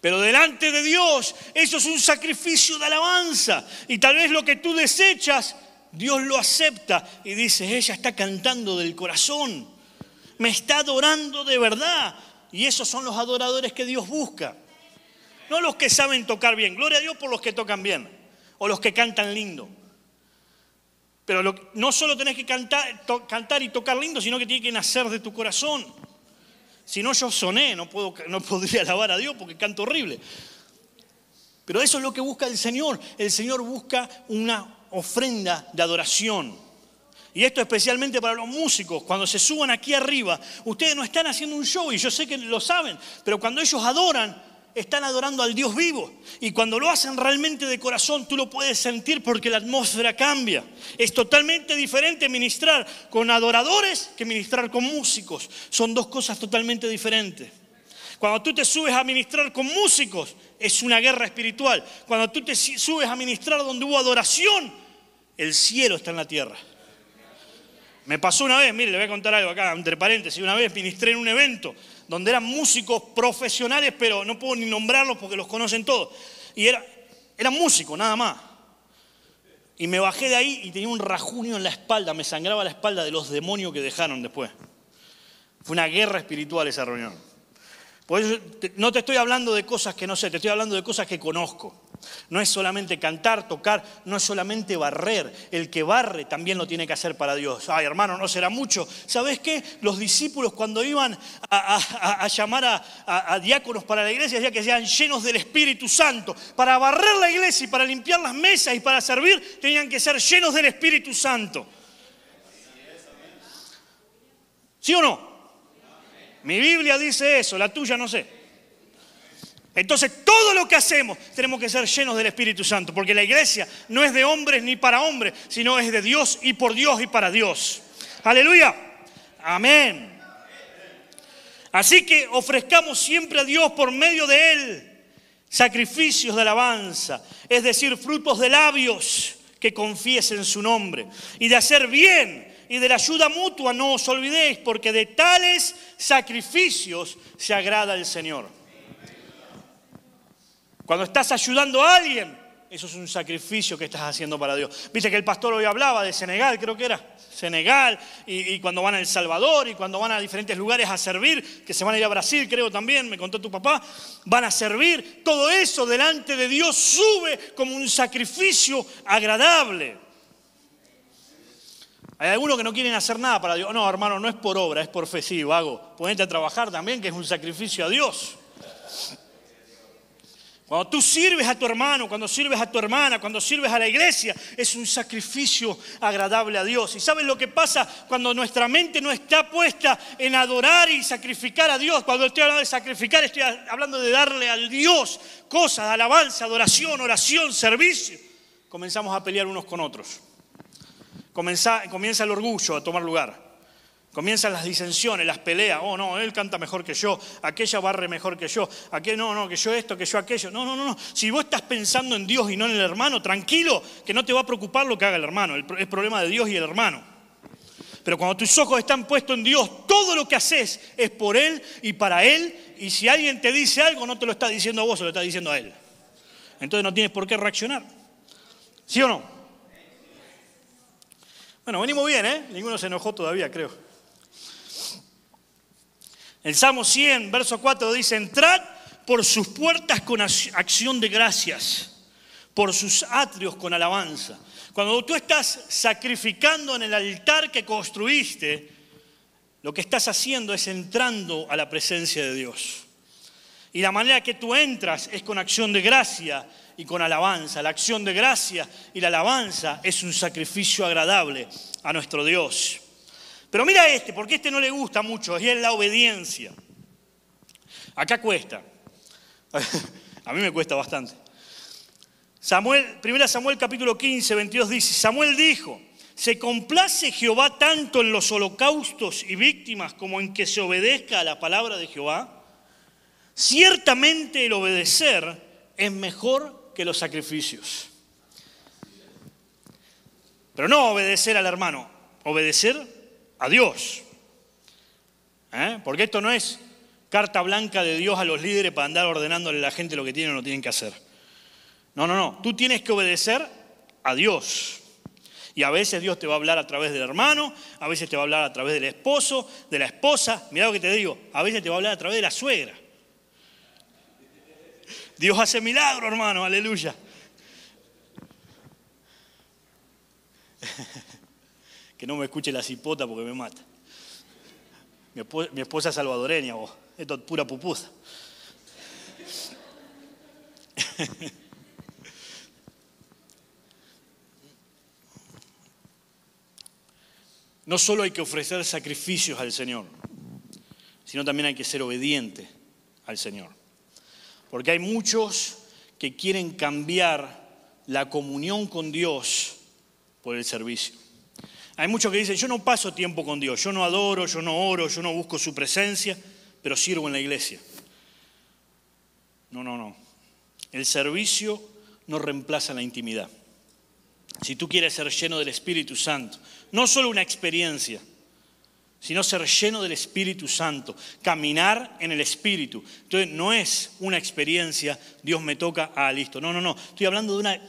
Pero delante de Dios eso es un sacrificio de alabanza. Y tal vez lo que tú desechas, Dios lo acepta y dice, ella está cantando del corazón, me está adorando de verdad. Y esos son los adoradores que Dios busca. No los que saben tocar bien. Gloria a Dios por los que tocan bien o los que cantan lindo. Pero no solo tenés que cantar, cantar y tocar lindo, sino que tiene que nacer de tu corazón. Si no, yo soné, no, puedo, no podría alabar a Dios porque canto horrible. Pero eso es lo que busca el Señor. El Señor busca una ofrenda de adoración. Y esto especialmente para los músicos, cuando se suban aquí arriba, ustedes no están haciendo un show y yo sé que lo saben, pero cuando ellos adoran, están adorando al Dios vivo. Y cuando lo hacen realmente de corazón, tú lo puedes sentir porque la atmósfera cambia. Es totalmente diferente ministrar con adoradores que ministrar con músicos. Son dos cosas totalmente diferentes. Cuando tú te subes a ministrar con músicos, es una guerra espiritual. Cuando tú te subes a ministrar donde hubo adoración, el cielo está en la tierra. Me pasó una vez, mire, le voy a contar algo acá, entre paréntesis, una vez ministré en un evento donde eran músicos profesionales, pero no puedo ni nombrarlos porque los conocen todos. Y era, eran músicos, nada más. Y me bajé de ahí y tenía un rajunio en la espalda, me sangraba la espalda de los demonios que dejaron después. Fue una guerra espiritual esa reunión. no te estoy hablando de cosas que no sé, te estoy hablando de cosas que conozco. No es solamente cantar, tocar, no es solamente barrer. El que barre también lo tiene que hacer para Dios. Ay, hermano, no será mucho. ¿Sabes qué? Los discípulos cuando iban a, llamar a, diáconos para la iglesia, decían que sean llenos del Espíritu Santo. Para barrer la iglesia y para limpiar las mesas y para servir, tenían que ser llenos del Espíritu Santo. ¿Sí o no? Mi Biblia dice eso, la tuya no sé. Entonces todo lo que hacemos tenemos que ser llenos del Espíritu Santo, porque la iglesia no es de hombres ni para hombres, sino es de Dios y por Dios y para Dios. Aleluya. Amén. Así que ofrezcamos siempre a Dios por medio de Él sacrificios de alabanza, es decir, frutos de labios que confiesen su nombre y de hacer bien y de la ayuda mutua no os olvidéis, porque de tales sacrificios se agrada el Señor. Cuando estás ayudando a alguien, eso es un sacrificio que estás haciendo para Dios. Viste que el pastor hoy hablaba de Senegal, creo que era. Senegal, y, cuando van a El Salvador, y cuando van a diferentes lugares a servir, que se van a ir a Brasil, creo también, me contó tu papá, van a servir. Todo eso delante de Dios sube como un sacrificio agradable. Hay algunos que no quieren hacer nada para Dios. No, hermano, no es por obra, es por fe. Sí, vago. Ponete a trabajar también, que es un sacrificio a Dios. Cuando tú sirves a tu hermano, cuando sirves a tu hermana, cuando sirves a la iglesia, es un sacrificio agradable a Dios. ¿Y sabes lo que pasa cuando nuestra mente no está puesta en adorar y sacrificar a Dios? Cuando estoy hablando de sacrificar, estoy hablando de darle al Dios cosas, alabanza, adoración, oración, servicio. Comenzamos a pelear unos con otros comienza, el orgullo a tomar lugar. Comienzan las disensiones, las peleas. Oh, no, él canta mejor que yo, aquella barre mejor que yo, aquel, no, no, que yo esto, que yo aquello. No, no, no, no. Si vos estás pensando en Dios y no en el hermano, tranquilo, que no te va a preocupar lo que haga el hermano. Es problema de Dios y el hermano. Pero cuando tus ojos están puestos en Dios, todo lo que haces es por Él y para Él. Y si alguien te dice algo, no te lo está diciendo a vos, se lo está diciendo a Él. Entonces no tienes por qué reaccionar. ¿Sí o no? Bueno, venimos bien, ¿eh? Ninguno se enojó todavía, creo. El Salmo 100, verso 4 dice, entrad por sus puertas con acción de gracias, por sus atrios con alabanza. Cuando tú estás sacrificando en el altar que construiste, lo que estás haciendo es entrando a la presencia de Dios. Y la manera que tú entras es con acción de gracia y con alabanza. La acción de gracia y la alabanza es un sacrificio agradable a nuestro Dios. Pero mira este, porque este no le gusta mucho, y es la obediencia. Acá cuesta. A mí me cuesta bastante. Samuel, 1 Samuel capítulo 15, 22 dice, Samuel dijo, ¿se complace Jehová tanto en los holocaustos y víctimas como en que se obedezca a la palabra de Jehová? Ciertamente el obedecer es mejor que los sacrificios. Pero no obedecer al hermano, obedecer a Dios. ¿Eh? Porque esto no es carta blanca de Dios a los líderes para andar ordenándole a la gente lo que tienen o no tienen que hacer. No, no, no. Tú tienes que obedecer a Dios. Y a veces Dios te va a hablar a través del hermano, a veces te va a hablar a través del esposo, de la esposa. Mira lo que te digo, a veces te va a hablar a través de la suegra. Dios hace milagro, hermano, aleluya. que no me escuche la cipota porque me mata. Mi esposa, es salvadoreña, vos. Esto es pura pupusa. No solo hay que ofrecer sacrificios al Señor, sino también hay que ser obediente al Señor. Porque hay muchos que quieren cambiar la comunión con Dios por el servicio. Hay muchos que dicen, yo no paso tiempo con Dios, yo no adoro, yo no oro, yo no busco su presencia, pero sirvo en la iglesia. No, no, no. El servicio no reemplaza la intimidad. Si tú quieres ser lleno del Espíritu Santo, no solo una experiencia, sino ser lleno del Espíritu Santo, caminar en el Espíritu. Entonces no es una experiencia, Dios me toca, ah, listo. No, no, no. Estoy hablando de una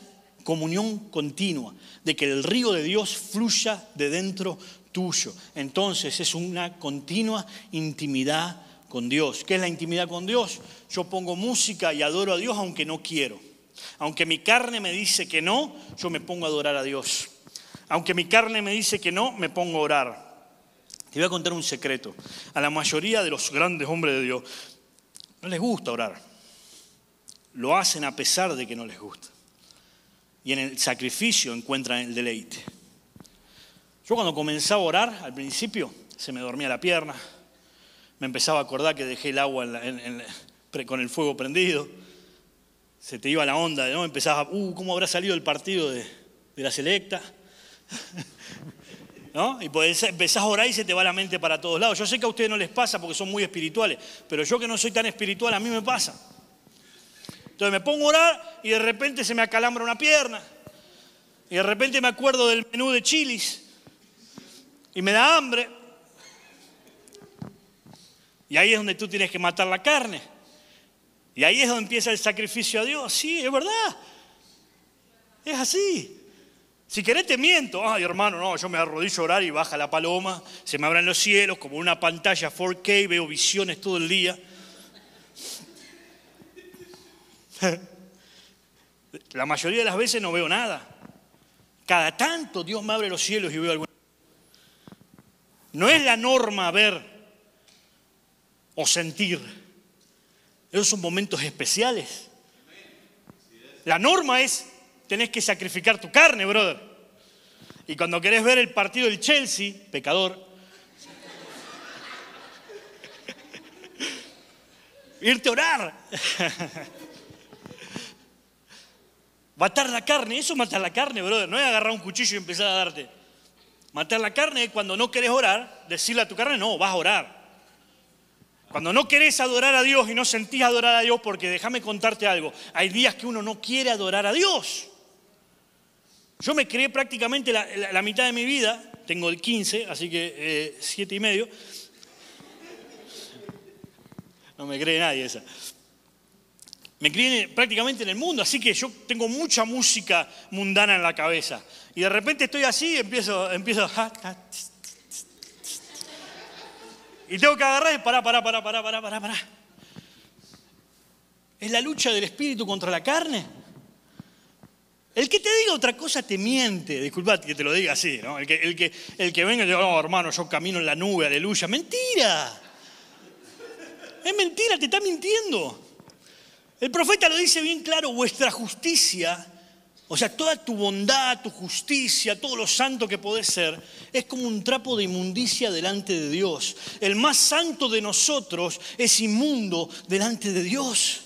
comunión continua, de que el río de Dios fluya de dentro tuyo. Entonces es una continua intimidad con Dios. ¿Qué es la intimidad con Dios? Yo pongo música y adoro a Dios aunque no quiero. Aunque mi carne me dice que no, yo me pongo a adorar a Dios. Aunque mi carne me dice que no, me pongo a orar. Te voy a contar un secreto. A la mayoría de los grandes hombres de Dios no les gusta orar. Lo hacen a pesar de que no les gusta. Y en el sacrificio encuentran el deleite. Yo cuando comenzaba a orar, al principio, se me dormía la pierna, me empezaba a acordar que dejé el agua con el fuego prendido, se te iba la onda, ¿no? Empezaba, uh, ¿cómo habrá salido el partido de, la selecta? ¿No? Y pues empezás a orar y se te va la mente para todos lados. Yo sé que a ustedes no les pasa porque son muy espirituales, pero yo que no soy tan espiritual, a mí me pasa. Entonces me pongo a orar y de repente se me acalambra una pierna. Y de repente me acuerdo del menú de chilis. Y me da hambre. Y ahí es donde tú tienes que matar la carne. Y ahí es donde empieza el sacrificio a Dios. Sí, es verdad. Es así. Si querés te miento. Ay, hermano, no, yo me arrodillo a orar y baja la paloma, se me abran los cielos como una pantalla 4K, veo visiones todo el día. La mayoría de las veces no veo nada. Cada tanto Dios me abre los cielos y veo algo. No es la norma ver o sentir. Esos son momentos especiales. La norma es, tenés que sacrificar tu carne, brother. Y cuando querés ver el partido del Chelsea, pecador, irte a orar. Matar la carne, eso es matar la carne, brother. No es agarrar un cuchillo y empezar a darte. Matar la carne es cuando no querés orar, decirle a tu carne, no, vas a orar. Cuando no querés adorar a Dios y no sentís adorar a Dios, porque déjame contarte algo, hay días que uno no quiere adorar a Dios. Yo me creé prácticamente la, mitad de mi vida, tengo 15, así que 7 eh, y medio. No me cree nadie esa. Me crié prácticamente en el mundo, así que yo tengo mucha música mundana en la cabeza. Y de repente estoy así y empiezo, empiezo, y tengo que agarrar y pará, pará, pará, pará, pará, pará, pará. Es la lucha del espíritu contra la carne. El que te diga otra cosa te miente. Disculpad que te lo diga así, ¿no? El que, el que, el que venga y diga, no, hermano, yo camino en la nube, aleluya. Mentira. Es mentira, te está mintiendo. El profeta lo dice bien claro, vuestra justicia o sea, toda tu bondad, tu justicia, todo lo santo que podés ser, es como un trapo de inmundicia delante de Dios. El más santo de nosotros es inmundo delante de Dios.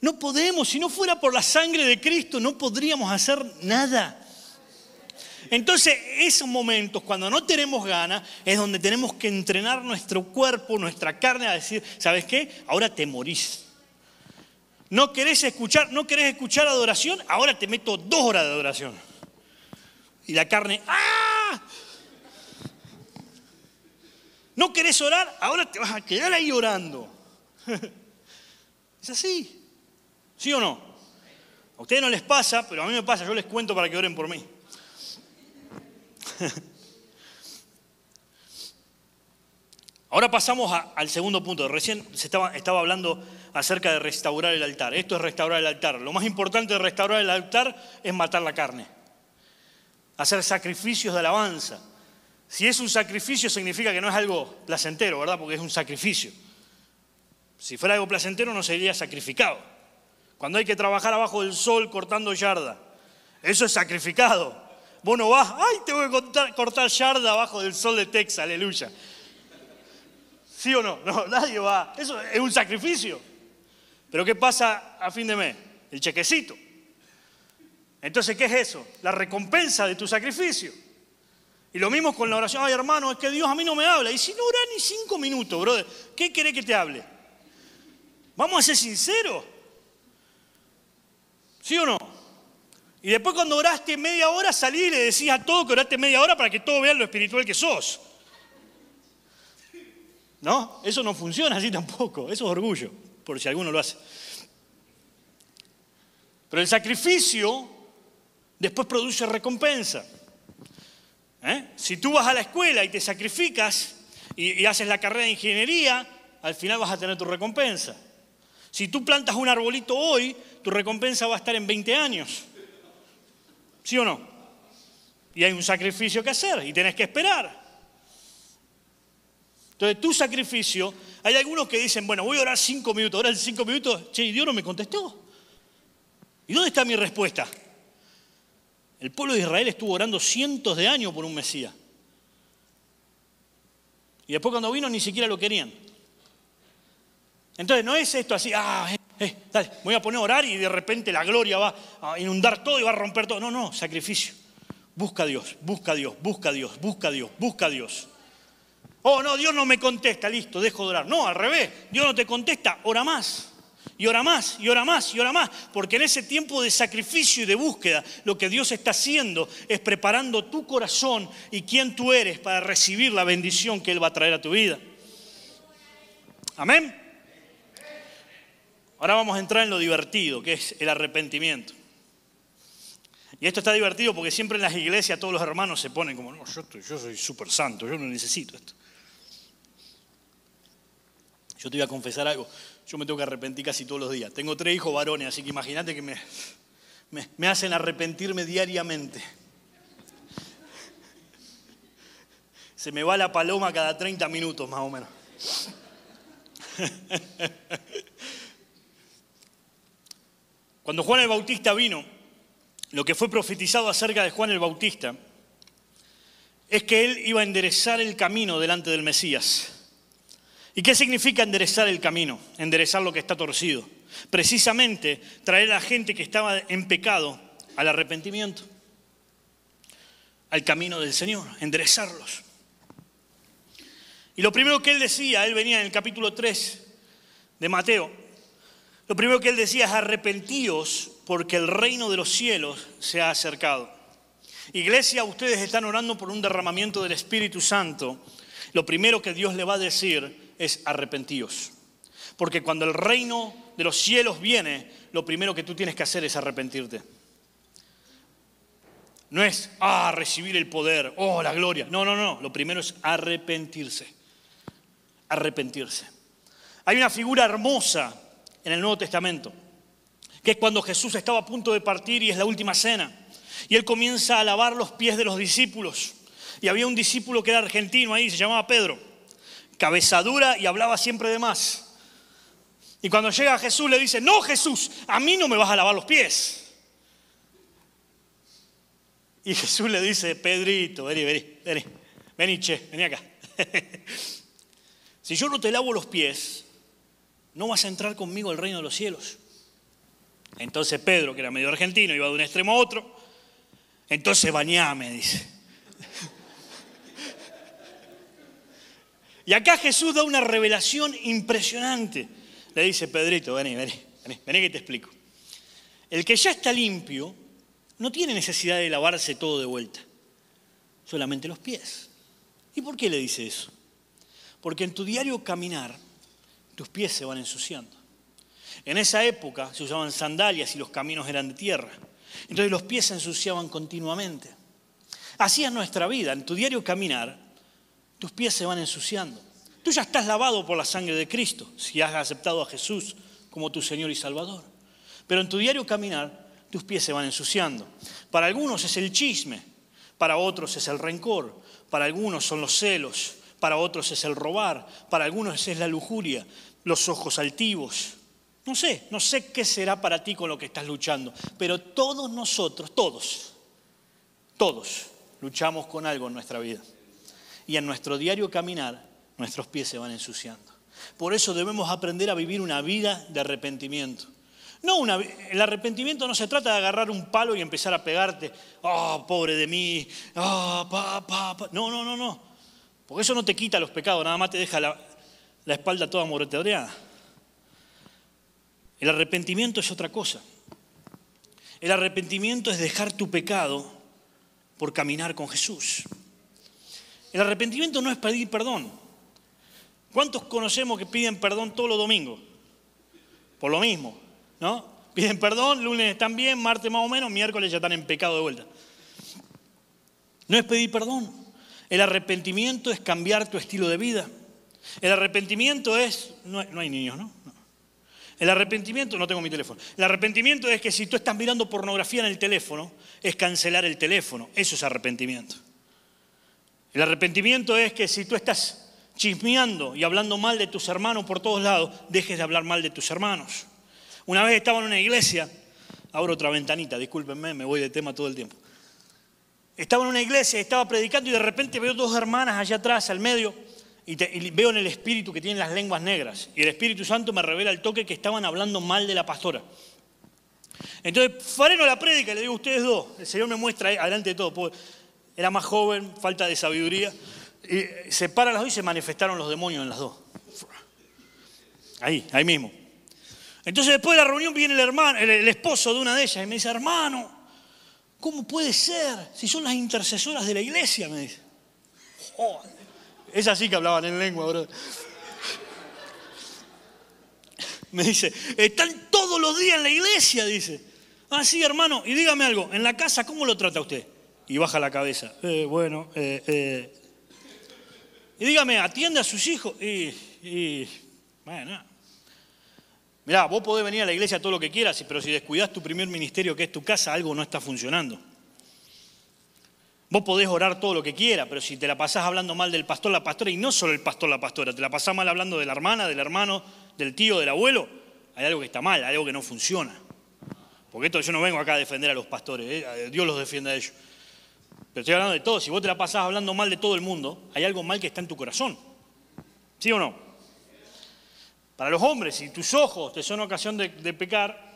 No podemos, si no fuera por la sangre de Cristo, no podríamos hacer nada. Entonces, esos momentos, cuando no tenemos ganas, es donde tenemos que entrenar nuestro cuerpo, nuestra carne, a decir, ¿sabes qué? Ahora te morís. ¿No querés escuchar, no querés escuchar adoración? Ahora te meto dos horas de adoración. Y la carne, ¡ah! ¿No querés orar? Ahora te vas a quedar ahí orando. Es así. ¿Sí o no? A ustedes no les pasa, pero a mí me pasa, yo les cuento para que oren por mí. Ahora pasamos al segundo punto. Recién se estaba, estaba hablando acerca de restaurar el altar. Esto es restaurar el altar. Lo más importante de restaurar el altar es matar la carne. Hacer sacrificios de alabanza. Si es un sacrificio significa que no es algo placentero, ¿verdad? Porque es un sacrificio. Si fuera algo placentero no sería sacrificado. Cuando hay que trabajar abajo del sol cortando yarda, eso es sacrificado. Vos no vas, ay, te voy a cortar, cortar yarda abajo del sol de Texas, aleluya. ¿Sí o no? No, nadie va. Eso es un sacrificio. Pero ¿qué pasa a fin de mes? El chequecito. Entonces, ¿qué es eso? La recompensa de tu sacrificio. Y lo mismo con la oración. Ay, hermano, es que Dios a mí no me habla. Y si no ora ni cinco minutos, brother, ¿qué quiere que te hable? Vamos a ser sinceros. ¿Sí o no? Y después cuando oraste media hora, salí y le decís a todo que oraste media hora para que todos vean lo espiritual que sos. ¿No? Eso no funciona así tampoco, eso es orgullo, por si alguno lo hace. Pero el sacrificio después produce recompensa. ¿Eh? Si tú vas a la escuela y te sacrificas y, haces la carrera de ingeniería, al final vas a tener tu recompensa. Si tú plantas un arbolito hoy, tu recompensa va a estar en 20 años. ¿Sí o no? Y hay un sacrificio que hacer y tienes que esperar. Entonces, tu sacrificio, hay algunos que dicen, bueno, voy a orar cinco minutos, orar cinco minutos, che, y Dios no me contestó. ¿Y dónde está mi respuesta? El pueblo de Israel estuvo orando cientos de años por un Mesías. Y después cuando vino ni siquiera lo querían. Entonces no es esto así, ah, eh, eh, dale, voy a poner a orar y de repente la gloria va a inundar todo y va a romper todo. No, no, sacrificio. Busca a Dios, busca a Dios, busca a Dios, busca a Dios, busca a Dios. Oh, no, Dios no me contesta, listo, dejo de orar. No, al revés, Dios no te contesta, ora más. Y ora más, y ora más, y ora más. Porque en ese tiempo de sacrificio y de búsqueda, lo que Dios está haciendo es preparando tu corazón y quién tú eres para recibir la bendición que Él va a traer a tu vida. Amén. Ahora vamos a entrar en lo divertido, que es el arrepentimiento. Y esto está divertido porque siempre en las iglesias todos los hermanos se ponen como, no, yo, yo soy súper santo, yo no necesito esto. Yo te voy a confesar algo. Yo me tengo que arrepentir casi todos los días. Tengo tres hijos varones, así que imagínate que me, me, hacen arrepentirme diariamente. Se me va la paloma cada 30 minutos más o menos. Cuando Juan el Bautista vino, lo que fue profetizado acerca de Juan el Bautista es que él iba a enderezar el camino delante del Mesías. ¿Y qué significa enderezar el camino? Enderezar lo que está torcido. Precisamente traer a la gente que estaba en pecado al arrepentimiento, al camino del Señor, enderezarlos. Y lo primero que él decía, él venía en el capítulo 3 de Mateo, lo primero que él decía es arrepentíos porque el reino de los cielos se ha acercado. Iglesia, ustedes están orando por un derramamiento del Espíritu Santo. Lo primero que Dios le va a decir es arrepentíos. Porque cuando el reino de los cielos viene, lo primero que tú tienes que hacer es arrepentirte. No es, ah, recibir el poder, oh, la gloria. No, no, no. Lo primero es arrepentirse. Arrepentirse. Hay una figura hermosa en el Nuevo Testamento, que es cuando Jesús estaba a punto de partir y es la última cena. Y él comienza a lavar los pies de los discípulos. Y había un discípulo que era argentino ahí, se llamaba Pedro cabezadura y hablaba siempre de más. Y cuando llega Jesús le dice, no Jesús, a mí no me vas a lavar los pies. Y Jesús le dice, Pedrito, vení, vení, vení, vení, che, vení acá. si yo no te lavo los pies, no vas a entrar conmigo al reino de los cielos. Entonces Pedro, que era medio argentino, iba de un extremo a otro, entonces bañame, dice. Y acá Jesús da una revelación impresionante. Le dice, Pedrito, vení, vení, vení, vení que te explico. El que ya está limpio no tiene necesidad de lavarse todo de vuelta, solamente los pies. ¿Y por qué le dice eso? Porque en tu diario caminar, tus pies se van ensuciando. En esa época se usaban sandalias y los caminos eran de tierra. Entonces los pies se ensuciaban continuamente. Así es nuestra vida. En tu diario caminar, tus pies se van ensuciando. Tú ya estás lavado por la sangre de Cristo, si has aceptado a Jesús como tu Señor y Salvador. Pero en tu diario caminar, tus pies se van ensuciando. Para algunos es el chisme, para otros es el rencor, para algunos son los celos, para otros es el robar, para algunos es la lujuria, los ojos altivos. No sé, no sé qué será para ti con lo que estás luchando, pero todos nosotros, todos, todos luchamos con algo en nuestra vida y en nuestro diario caminar nuestros pies se van ensuciando. Por eso debemos aprender a vivir una vida de arrepentimiento. No el arrepentimiento no se trata de agarrar un palo y empezar a pegarte, oh, pobre de mí, oh, pa, pa, pa. No, no, no, no. Porque eso no te quita los pecados, nada más te deja la, la espalda toda moreteada. El arrepentimiento es otra cosa. El arrepentimiento es dejar tu pecado por caminar con Jesús. El arrepentimiento no es pedir perdón. ¿Cuántos conocemos que piden perdón todos los domingos? Por lo mismo, ¿no? Piden perdón, lunes están bien, martes más o menos, miércoles ya están en pecado de vuelta. No es pedir perdón. El arrepentimiento es cambiar tu estilo de vida. El arrepentimiento es, no hay, niños, ¿no? El arrepentimiento, no tengo mi teléfono. El arrepentimiento es que si tú estás mirando pornografía en el teléfono, es cancelar el teléfono. Eso es arrepentimiento. El arrepentimiento es que si tú estás chismeando y hablando mal de tus hermanos por todos lados, dejes de hablar mal de tus hermanos. Una vez estaba en una iglesia, abro otra ventanita, discúlpenme, me voy de tema todo el tiempo. Estaba en una iglesia, estaba predicando y de repente veo dos hermanas allá atrás, al medio, y, veo en el espíritu que tienen las lenguas negras. Y el Espíritu Santo me revela el toque que estaban hablando mal de la pastora. Entonces, fareno la prédica y le digo, ustedes dos, el Señor me muestra adelante de todo, era más joven, falta de sabiduría, y se paran las dos y se manifestaron los demonios en las dos. Ahí, ahí mismo. Entonces después de la reunión viene el hermano, el, esposo de una de ellas y me dice, hermano, ¿cómo puede ser si son las intercesoras de la iglesia? Me dice. Es así que hablaban en lengua, bro. Me dice, están todos los días en la iglesia, dice. Ah, sí, hermano, y dígame algo, en la casa, ¿cómo lo trata usted? Y baja la cabeza. Eh, bueno, eh, eh. Y dígame, ¿atiende a sus hijos? Y, bueno, Mirá, vos podés venir a la iglesia todo lo que quieras, pero si descuidas tu primer ministerio, que es tu casa, algo no está funcionando. Vos podés orar todo lo que quieras, pero si te la pasás hablando mal del pastor, la pastora, y no solo el pastor, la pastora, te la pasás mal hablando de la hermana, del hermano, del tío, del abuelo, hay algo que está mal, algo que no funciona. Porque esto yo no vengo acá a defender a los pastores, ¿eh? Dios los defiende a ellos. Pero estoy hablando de todo, si vos te la pasás hablando mal de todo el mundo, hay algo mal que está en tu corazón. ¿Sí o no? Para los hombres, si tus ojos te son ocasión de, pecar,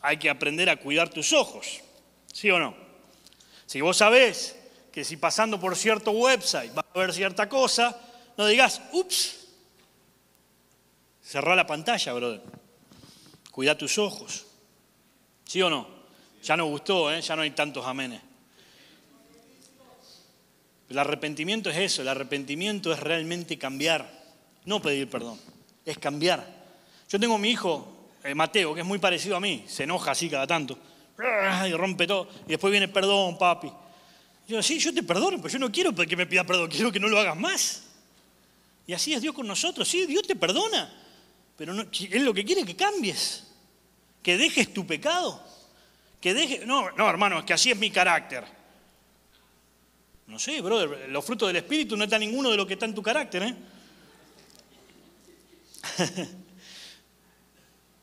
hay que aprender a cuidar tus ojos. ¿Sí o no? Si vos sabés que si pasando por cierto website vas a ver cierta cosa, no digas, ups, cerrá la pantalla, brother. Cuida tus ojos. ¿Sí o no? Ya no gustó, ¿eh? ya no hay tantos amenes. El arrepentimiento es eso, el arrepentimiento es realmente cambiar, no pedir perdón es cambiar. Yo tengo mi hijo, eh, Mateo, que es muy parecido a mí, se enoja así cada tanto, y rompe todo, y después viene, perdón, papi. yo, sí, yo te perdono, pero yo no quiero que me pida perdón, quiero que no lo hagas más. Y así es Dios con nosotros, sí, Dios te perdona, pero no, Él lo que quiere es que cambies, que dejes tu pecado, que dejes, no, no, hermano, es que así es mi carácter. No sé, brother, los frutos del Espíritu no está ninguno de lo que está en tu carácter, ¿eh?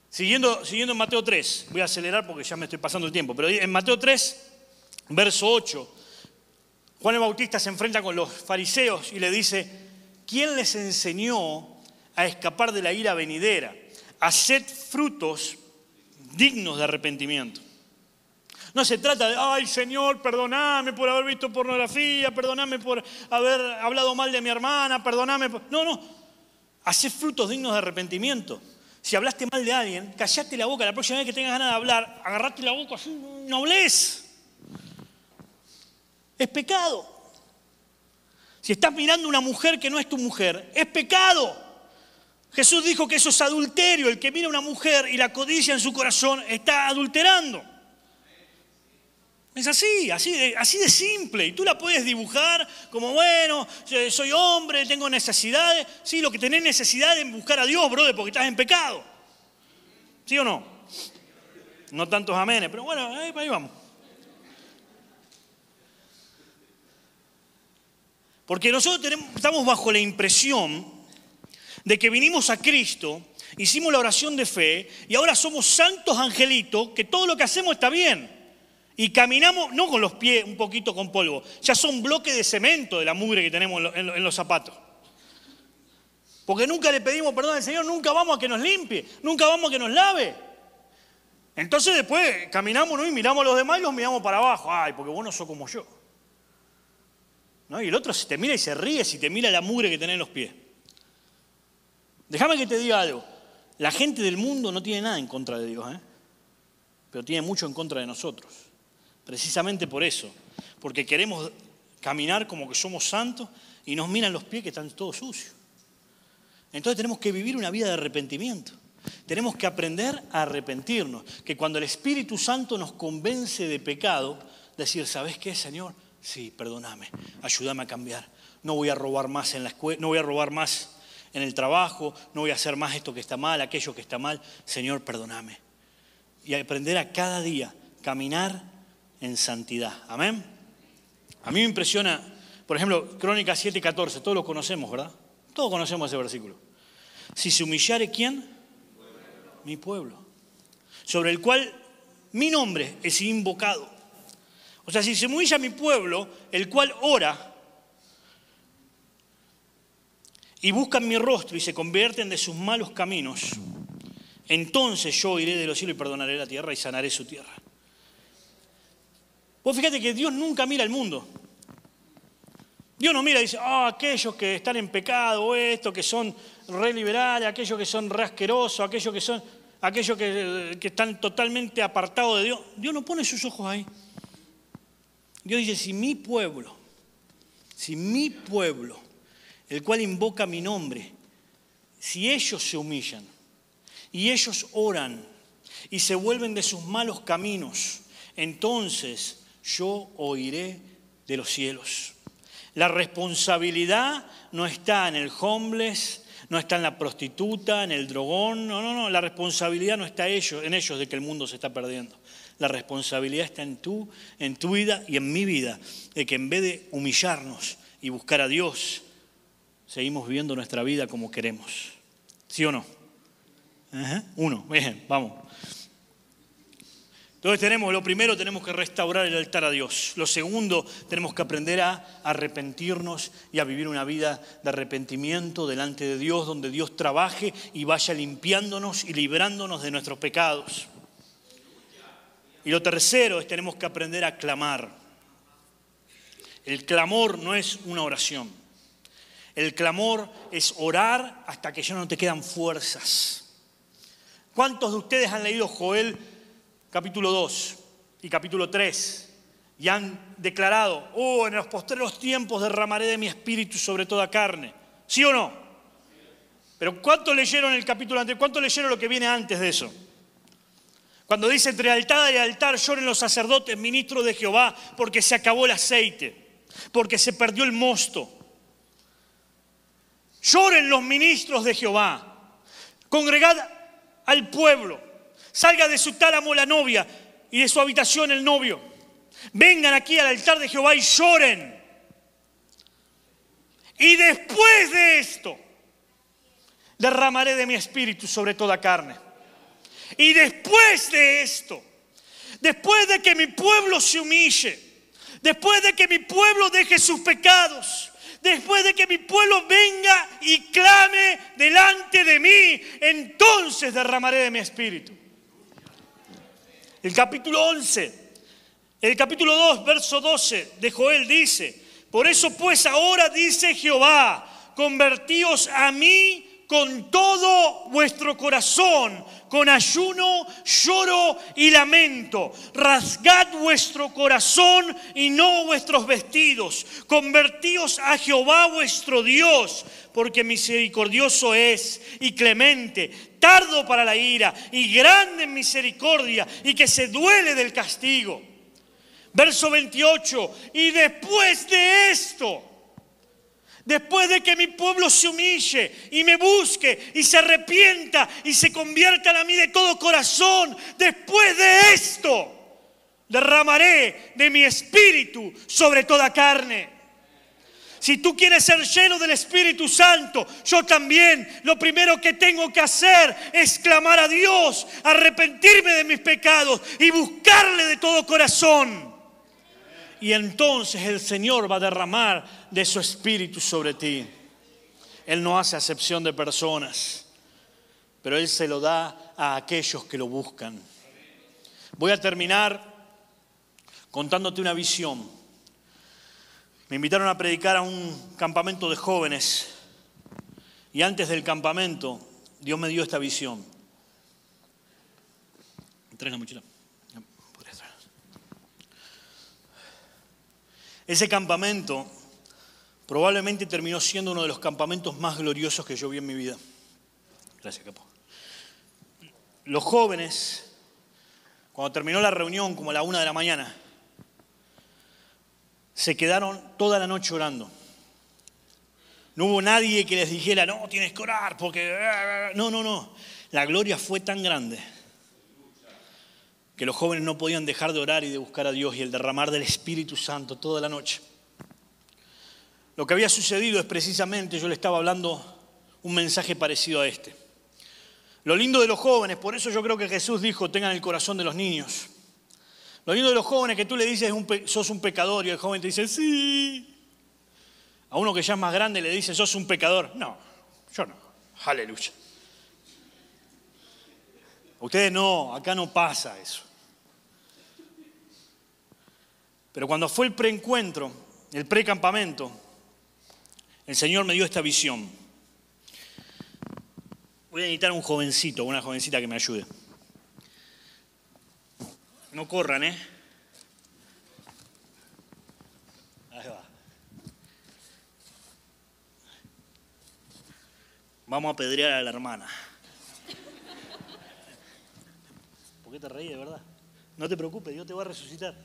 siguiendo, siguiendo en Mateo 3, voy a acelerar porque ya me estoy pasando el tiempo, pero en Mateo 3, verso 8, Juan el Bautista se enfrenta con los fariseos y le dice, ¿quién les enseñó a escapar de la ira venidera? Haced frutos dignos de arrepentimiento. No se trata de, ay Señor, perdoname por haber visto pornografía, perdoname por haber hablado mal de mi hermana, perdoname. No, no, Hacé frutos dignos de arrepentimiento. Si hablaste mal de alguien, callate la boca. La próxima vez que tengas ganas de hablar, agarrate la boca así, no. Es pecado. Si estás mirando una mujer que no es tu mujer, es pecado. Jesús dijo que eso es adulterio. El que mira a una mujer y la codicia en su corazón está adulterando. Es así, así de, así de simple. Y tú la puedes dibujar como, bueno, soy hombre, tengo necesidades. Sí, lo que tenés necesidad es buscar a Dios, brother, porque estás en pecado. ¿Sí o no? No tantos amenes, pero bueno, ahí, ahí vamos. Porque nosotros estamos bajo la impresión de que vinimos a Cristo, hicimos la oración de fe y ahora somos santos angelitos, que todo lo que hacemos está bien. Y caminamos, no con los pies un poquito con polvo, ya son bloques de cemento de la mugre que tenemos en los zapatos. Porque nunca le pedimos perdón al Señor, nunca vamos a que nos limpie, nunca vamos a que nos lave. Entonces después caminamos y miramos a los demás y los miramos para abajo. Ay, porque vos no sos como yo. ¿No? Y el otro se te mira y se ríe si te mira la mugre que tenés en los pies. Déjame que te diga algo. La gente del mundo no tiene nada en contra de Dios, ¿eh? pero tiene mucho en contra de nosotros. Precisamente por eso, porque queremos caminar como que somos santos y nos miran los pies que están todos sucios. Entonces tenemos que vivir una vida de arrepentimiento. Tenemos que aprender a arrepentirnos, que cuando el Espíritu Santo nos convence de pecado, decir, ¿sabes qué, Señor? Sí, perdóname, ayúdame a cambiar. No voy a robar más en la escuela, no voy a robar más en el trabajo, no voy a hacer más esto que está mal, aquello que está mal. Señor, perdóname. Y aprender a cada día caminar en santidad. Amén. A mí me impresiona, por ejemplo, Crónica 7 y 14, todos lo conocemos, ¿verdad? Todos conocemos ese versículo. Si se humillare, ¿quién? Mi pueblo. Sobre el cual mi nombre es invocado. O sea, si se humilla mi pueblo, el cual ora, y buscan mi rostro y se convierten de sus malos caminos, entonces yo iré de los cielos y perdonaré la tierra y sanaré su tierra. Vos fíjate que Dios nunca mira al mundo. Dios no mira y dice, ah, aquellos que están en pecado, esto, que son re liberales, aquellos que son re asquerosos, aquellos que son, aquellos que, que están totalmente apartados de Dios. Dios no pone sus ojos ahí. Dios dice, si mi pueblo, si mi pueblo el cual invoca mi nombre, si ellos se humillan y ellos oran y se vuelven de sus malos caminos, entonces yo oiré de los cielos. La responsabilidad no está en el homeless, no está en la prostituta, en el drogón, no, no, no, la responsabilidad no está en ellos de que el mundo se está perdiendo. La responsabilidad está en tú, en tu vida y en mi vida, de que en vez de humillarnos y buscar a Dios, seguimos viviendo nuestra vida como queremos. ¿Sí o no? Uno, bien, vamos. Entonces tenemos, lo primero tenemos que restaurar el altar a Dios. Lo segundo, tenemos que aprender a arrepentirnos y a vivir una vida de arrepentimiento delante de Dios, donde Dios trabaje y vaya limpiándonos y librándonos de nuestros pecados. Y lo tercero es tenemos que aprender a clamar. El clamor no es una oración. El clamor es orar hasta que ya no te quedan fuerzas. ¿Cuántos de ustedes han leído Joel capítulo 2 y capítulo 3 y han declarado, oh, en los postreros tiempos derramaré de mi espíritu sobre toda carne? ¿Sí o no? Pero ¿cuántos leyeron el capítulo anterior? ¿Cuántos leyeron lo que viene antes de eso? Cuando dice entre altar y altar lloren los sacerdotes, ministros de Jehová, porque se acabó el aceite, porque se perdió el mosto Lloren los ministros de Jehová. Congregad al pueblo. Salga de su tálamo la novia y de su habitación el novio. Vengan aquí al altar de Jehová y lloren. Y después de esto, derramaré de mi espíritu sobre toda carne. Y después de esto, después de que mi pueblo se humille, después de que mi pueblo deje sus pecados, después de que mi pueblo venga y clame delante de mí, entonces derramaré de mi espíritu. El capítulo 11, el capítulo 2, verso 12 de Joel dice, por eso pues ahora dice Jehová, convertíos a mí con todo vuestro corazón, con ayuno, lloro y lamento. Rasgad vuestro corazón y no vuestros vestidos. Convertíos a Jehová vuestro Dios, porque misericordioso es y clemente, tardo para la ira y grande en misericordia y que se duele del castigo. Verso 28, y después de esto, Después de que mi pueblo se humille y me busque y se arrepienta y se convierta a mí de todo corazón, después de esto derramaré de mi espíritu sobre toda carne. Si tú quieres ser lleno del Espíritu Santo, yo también lo primero que tengo que hacer es clamar a Dios, arrepentirme de mis pecados y buscarle de todo corazón y entonces el Señor va a derramar de su espíritu sobre ti. Él no hace acepción de personas, pero Él se lo da a aquellos que lo buscan. Voy a terminar contándote una visión. Me invitaron a predicar a un campamento de jóvenes y antes del campamento Dios me dio esta visión. Trae la. Ese campamento probablemente terminó siendo uno de los campamentos más gloriosos que yo vi en mi vida. Gracias, capo. Los jóvenes, cuando terminó la reunión, como a la una de la mañana, se quedaron toda la noche orando. No hubo nadie que les dijera, no, tienes que orar porque... No, no, no. La gloria fue tan grande que los jóvenes no podían dejar de orar y de buscar a Dios y el derramar del Espíritu Santo toda la noche. Lo que había sucedido es precisamente, yo le estaba hablando un mensaje parecido a este. Lo lindo de los jóvenes, por eso yo creo que Jesús dijo, tengan el corazón de los niños. Lo lindo de los jóvenes que tú le dices, sos un pecador y el joven te dice, sí. A uno que ya es más grande le dice, sos un pecador. No, yo no. Aleluya. Ustedes no, acá no pasa eso. Pero cuando fue el preencuentro, el precampamento, el Señor me dio esta visión. Voy a necesitar un jovencito, una jovencita que me ayude. No corran, ¿eh? Ahí va. Vamos a pedrear a la hermana. ¿Por qué te reí, de verdad? No te preocupes, Dios te va a resucitar.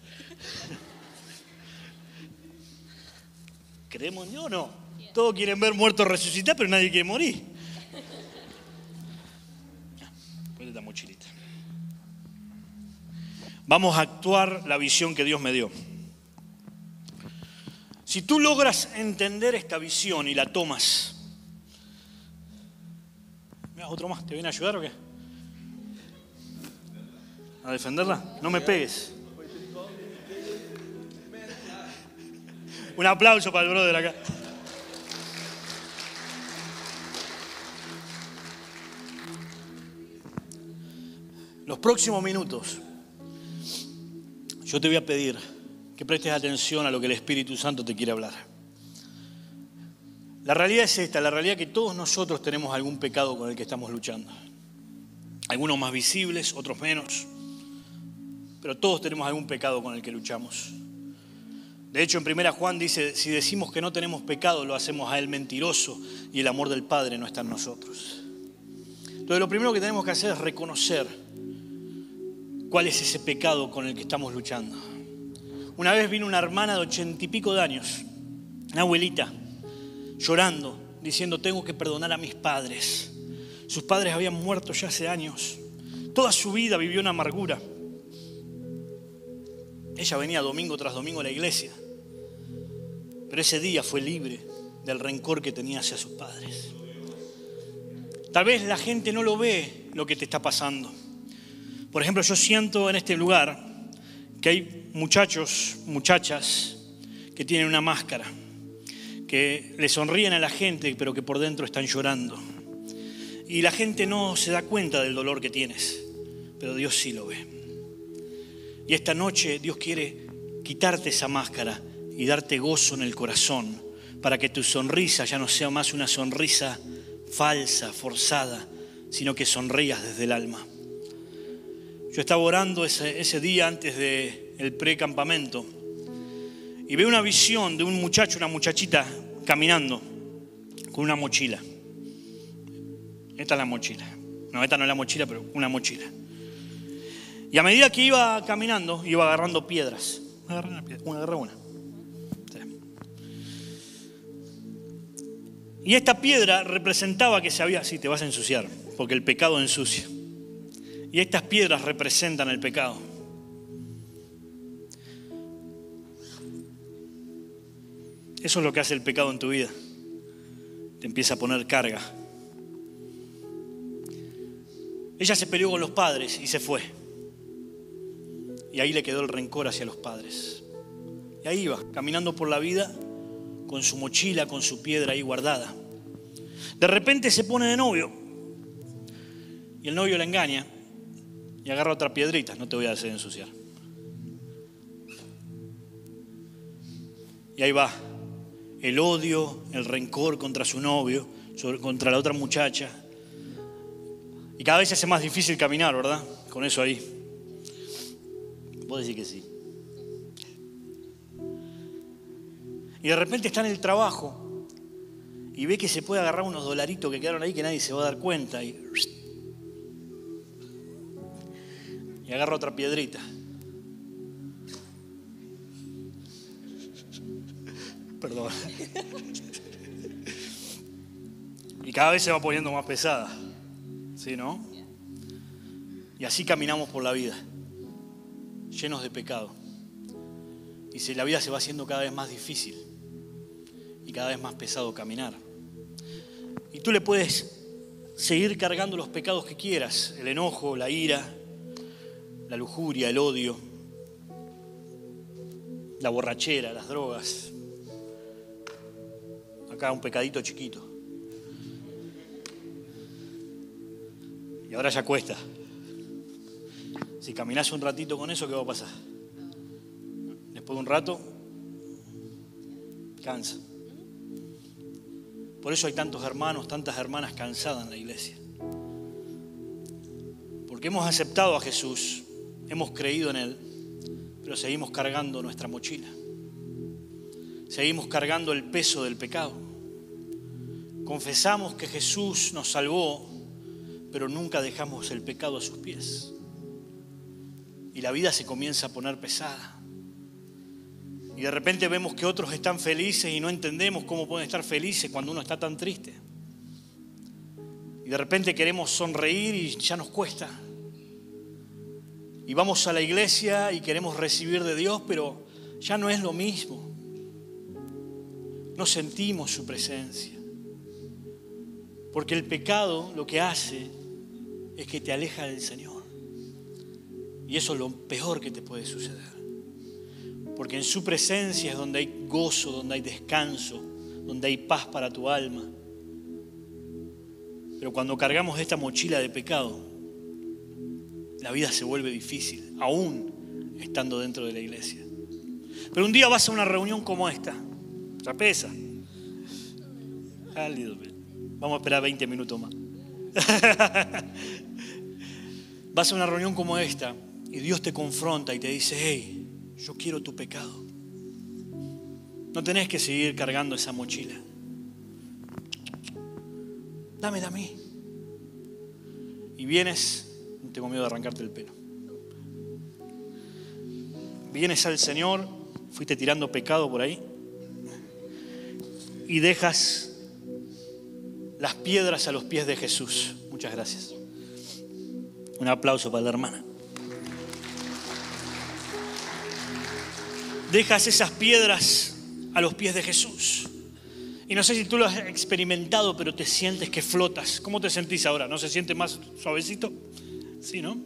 ¿Creemos en Dios o no? Todos quieren ver muertos resucitar, pero nadie quiere morir. Ponte mochilita. Vamos a actuar la visión que Dios me dio. Si tú logras entender esta visión y la tomas, mira, otro más, ¿te viene a ayudar o qué? ¿A defenderla? No me pegues. Un aplauso para el brother acá. Los próximos minutos, yo te voy a pedir que prestes atención a lo que el Espíritu Santo te quiere hablar. La realidad es esta, la realidad es que todos nosotros tenemos algún pecado con el que estamos luchando. Algunos más visibles, otros menos. Pero todos tenemos algún pecado con el que luchamos. De hecho, en primera Juan dice, si decimos que no tenemos pecado, lo hacemos a Él mentiroso y el amor del Padre no está en nosotros. Entonces, lo primero que tenemos que hacer es reconocer cuál es ese pecado con el que estamos luchando. Una vez vino una hermana de ochenta y pico de años, una abuelita, llorando, diciendo, tengo que perdonar a mis padres. Sus padres habían muerto ya hace años. Toda su vida vivió en amargura. Ella venía domingo tras domingo a la iglesia. Ese día fue libre del rencor que tenía hacia sus padres. Tal vez la gente no lo ve lo que te está pasando. Por ejemplo, yo siento en este lugar que hay muchachos, muchachas que tienen una máscara, que le sonríen a la gente, pero que por dentro están llorando. Y la gente no se da cuenta del dolor que tienes, pero Dios sí lo ve. Y esta noche Dios quiere quitarte esa máscara y darte gozo en el corazón para que tu sonrisa ya no sea más una sonrisa falsa, forzada, sino que sonrías desde el alma. Yo estaba orando ese, día antes del pre-campamento y veo una visión de un muchacho, una muchachita caminando con una mochila. Esta es la mochila. No, esta no es la mochila, pero una mochila. Y a medida que iba caminando, iba agarrando piedras. Una piedra, una, una. Y esta piedra representaba que se había, sí, te vas a ensuciar, porque el pecado ensucia. Y estas piedras representan el pecado. Eso es lo que hace el pecado en tu vida. Te empieza a poner carga. Ella se peleó con los padres y se fue. Y ahí le quedó el rencor hacia los padres. Y ahí iba, caminando por la vida con su mochila, con su piedra ahí guardada. De repente se pone de novio y el novio la engaña y agarra otra piedrita, no te voy a hacer ensuciar. Y ahí va, el odio, el rencor contra su novio, contra la otra muchacha. Y cada vez se hace más difícil caminar, ¿verdad? Con eso ahí. Puedo decir que sí. Y de repente está en el trabajo y ve que se puede agarrar unos dolaritos que quedaron ahí que nadie se va a dar cuenta. Y, agarra otra piedrita. Perdón. Y cada vez se va poniendo más pesada. ¿Sí, no? Y así caminamos por la vida, llenos de pecado. Y la vida se va haciendo cada vez más difícil y cada vez más pesado caminar. Y tú le puedes seguir cargando los pecados que quieras, el enojo, la ira, la lujuria, el odio, la borrachera, las drogas. Acá un pecadito chiquito. Y ahora ya cuesta. Si caminas un ratito con eso, ¿qué va a pasar? Después de un rato, cansa. Por eso hay tantos hermanos, tantas hermanas cansadas en la iglesia. Porque hemos aceptado a Jesús, hemos creído en Él, pero seguimos cargando nuestra mochila. Seguimos cargando el peso del pecado. Confesamos que Jesús nos salvó, pero nunca dejamos el pecado a sus pies. Y la vida se comienza a poner pesada. Y de repente vemos que otros están felices y no entendemos cómo pueden estar felices cuando uno está tan triste. Y de repente queremos sonreír y ya nos cuesta. Y vamos a la iglesia y queremos recibir de Dios, pero ya no es lo mismo. No sentimos su presencia. Porque el pecado lo que hace es que te aleja del Señor. Y eso es lo peor que te puede suceder. Porque en su presencia es donde hay gozo, donde hay descanso, donde hay paz para tu alma. Pero cuando cargamos esta mochila de pecado, la vida se vuelve difícil, aún estando dentro de la iglesia. Pero un día vas a una reunión como esta, ya. Vamos a esperar 20 minutos más. vas a una reunión como esta y Dios te confronta y te dice, hey, yo quiero tu pecado. No tenés que seguir cargando esa mochila. Dame a mí. Y vienes, no tengo miedo de arrancarte el pelo. Vienes al Señor, fuiste tirando pecado por ahí y dejas las piedras a los pies de Jesús. Muchas gracias. Un aplauso para la hermana. Dejas esas piedras a los pies de Jesús. Y no sé si tú lo has experimentado, pero te sientes que flotas. ¿Cómo te sentís ahora? ¿No se siente más suavecito? Sí, ¿no?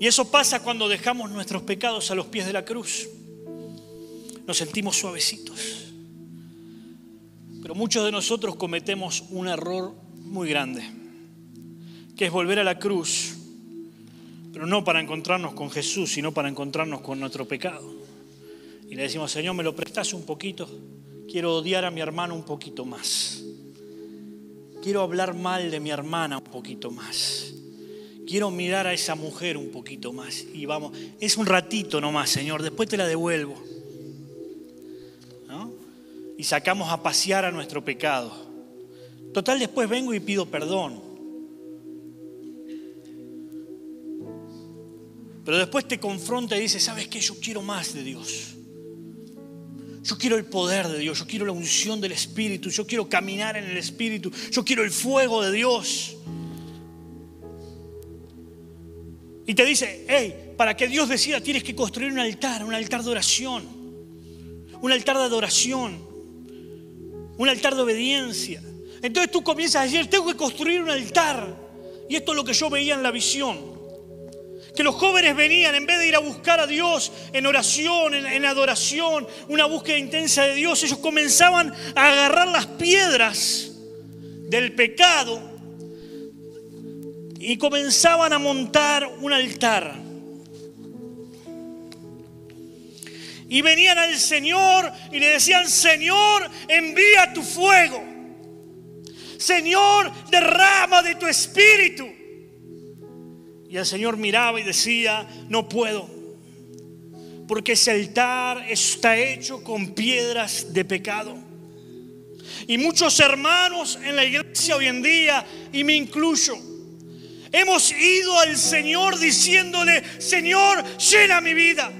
Y eso pasa cuando dejamos nuestros pecados a los pies de la cruz. Nos sentimos suavecitos. Pero muchos de nosotros cometemos un error muy grande, que es volver a la cruz, pero no para encontrarnos con Jesús, sino para encontrarnos con nuestro pecado. Y le decimos, Señor, ¿me lo prestas un poquito? Quiero odiar a mi hermano un poquito más. Quiero hablar mal de mi hermana un poquito más. Quiero mirar a esa mujer un poquito más. Y vamos, es un ratito nomás, Señor, después te la devuelvo. Y sacamos a pasear a nuestro pecado. Total, después vengo y pido perdón. Pero después te confronta y dice, ¿sabes qué? Yo quiero más de Dios. Yo quiero el poder de Dios, yo quiero la unción del Espíritu, yo quiero caminar en el Espíritu, yo quiero el fuego de Dios. Y te dice, hey, para que Dios decida tienes que construir un altar, un altar de oración, un altar de adoración, un altar de obediencia. Entonces tú comienzas a decir, tengo que construir un altar. Y esto es lo que yo veía en la visión que los jóvenes venían, en vez de ir a buscar a Dios en oración, en, adoración, una búsqueda intensa de Dios, ellos comenzaban a agarrar las piedras del pecado y comenzaban a montar un altar. Y venían al Señor y le decían, Señor, envía tu fuego. Señor, derrama de tu espíritu. Y el Señor miraba y decía, no puedo, porque ese altar está hecho con piedras de pecado. Y muchos hermanos en la iglesia hoy en día, y me incluyo, hemos ido al Señor diciéndole, Señor, llena mi vida.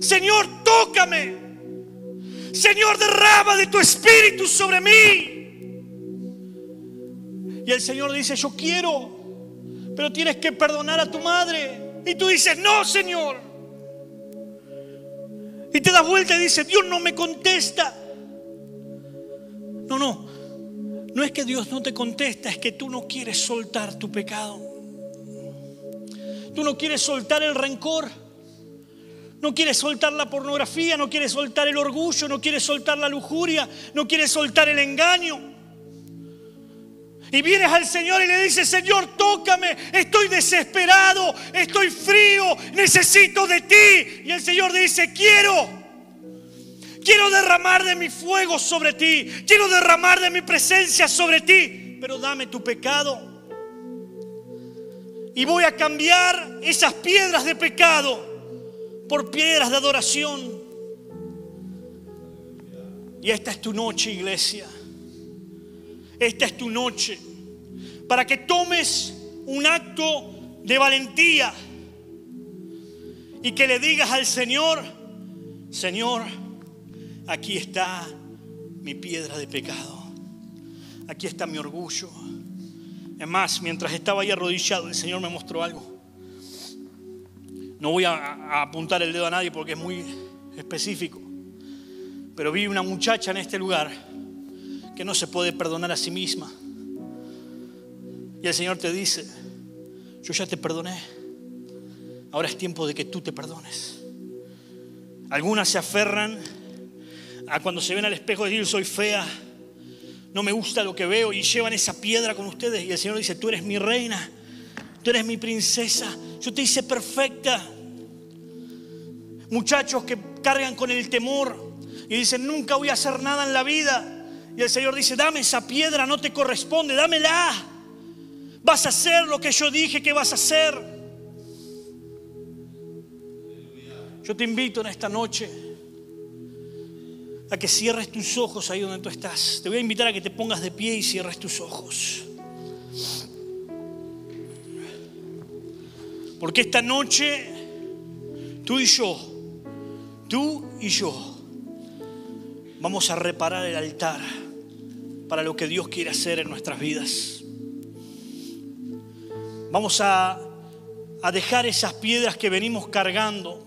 Señor, tócame. Señor, derrama de tu espíritu sobre mí. Y el Señor dice, yo quiero, pero tienes que perdonar a tu madre. Y tú dices, no, Señor. Y te das vuelta y dices, Dios no me contesta. No, no. No es que Dios no te contesta, es que tú no quieres soltar tu pecado. Tú no quieres soltar el rencor. No quieres soltar la pornografía, no quieres soltar el orgullo, no quieres soltar la lujuria, no quieres soltar el engaño. Y vienes al Señor y le dices, Señor, tócame, estoy desesperado, estoy frío, necesito de ti. Y el Señor dice, quiero, quiero derramar de mi fuego sobre ti, quiero derramar de mi presencia sobre ti, pero dame tu pecado. Y voy a cambiar esas piedras de pecado por piedras de adoración. Y esta es tu noche, iglesia. Esta es tu noche para que tomes un acto de valentía y que le digas al Señor, Señor, aquí está mi piedra de pecado, aquí está mi orgullo. Es más, mientras estaba ahí arrodillado, el Señor me mostró algo. No voy a, a apuntar el dedo a nadie porque es muy específico, pero vi una muchacha en este lugar que no se puede perdonar a sí misma. Y el Señor te dice, yo ya te perdoné, ahora es tiempo de que tú te perdones. Algunas se aferran a cuando se ven al espejo decir, soy fea, no me gusta lo que veo y llevan esa piedra con ustedes. Y el Señor dice, tú eres mi reina, tú eres mi princesa, yo te hice perfecta. Muchachos que cargan con el temor y dicen, nunca voy a hacer nada en la vida. Y el Señor dice, dame esa piedra, no te corresponde, dámela. Vas a hacer lo que yo dije que vas a hacer. Yo te invito en esta noche a que cierres tus ojos ahí donde tú estás. Te voy a invitar a que te pongas de pie y cierres tus ojos. Porque esta noche tú y yo, tú y yo, vamos a reparar el altar para lo que Dios quiere hacer en nuestras vidas. Vamos a, dejar esas piedras que venimos cargando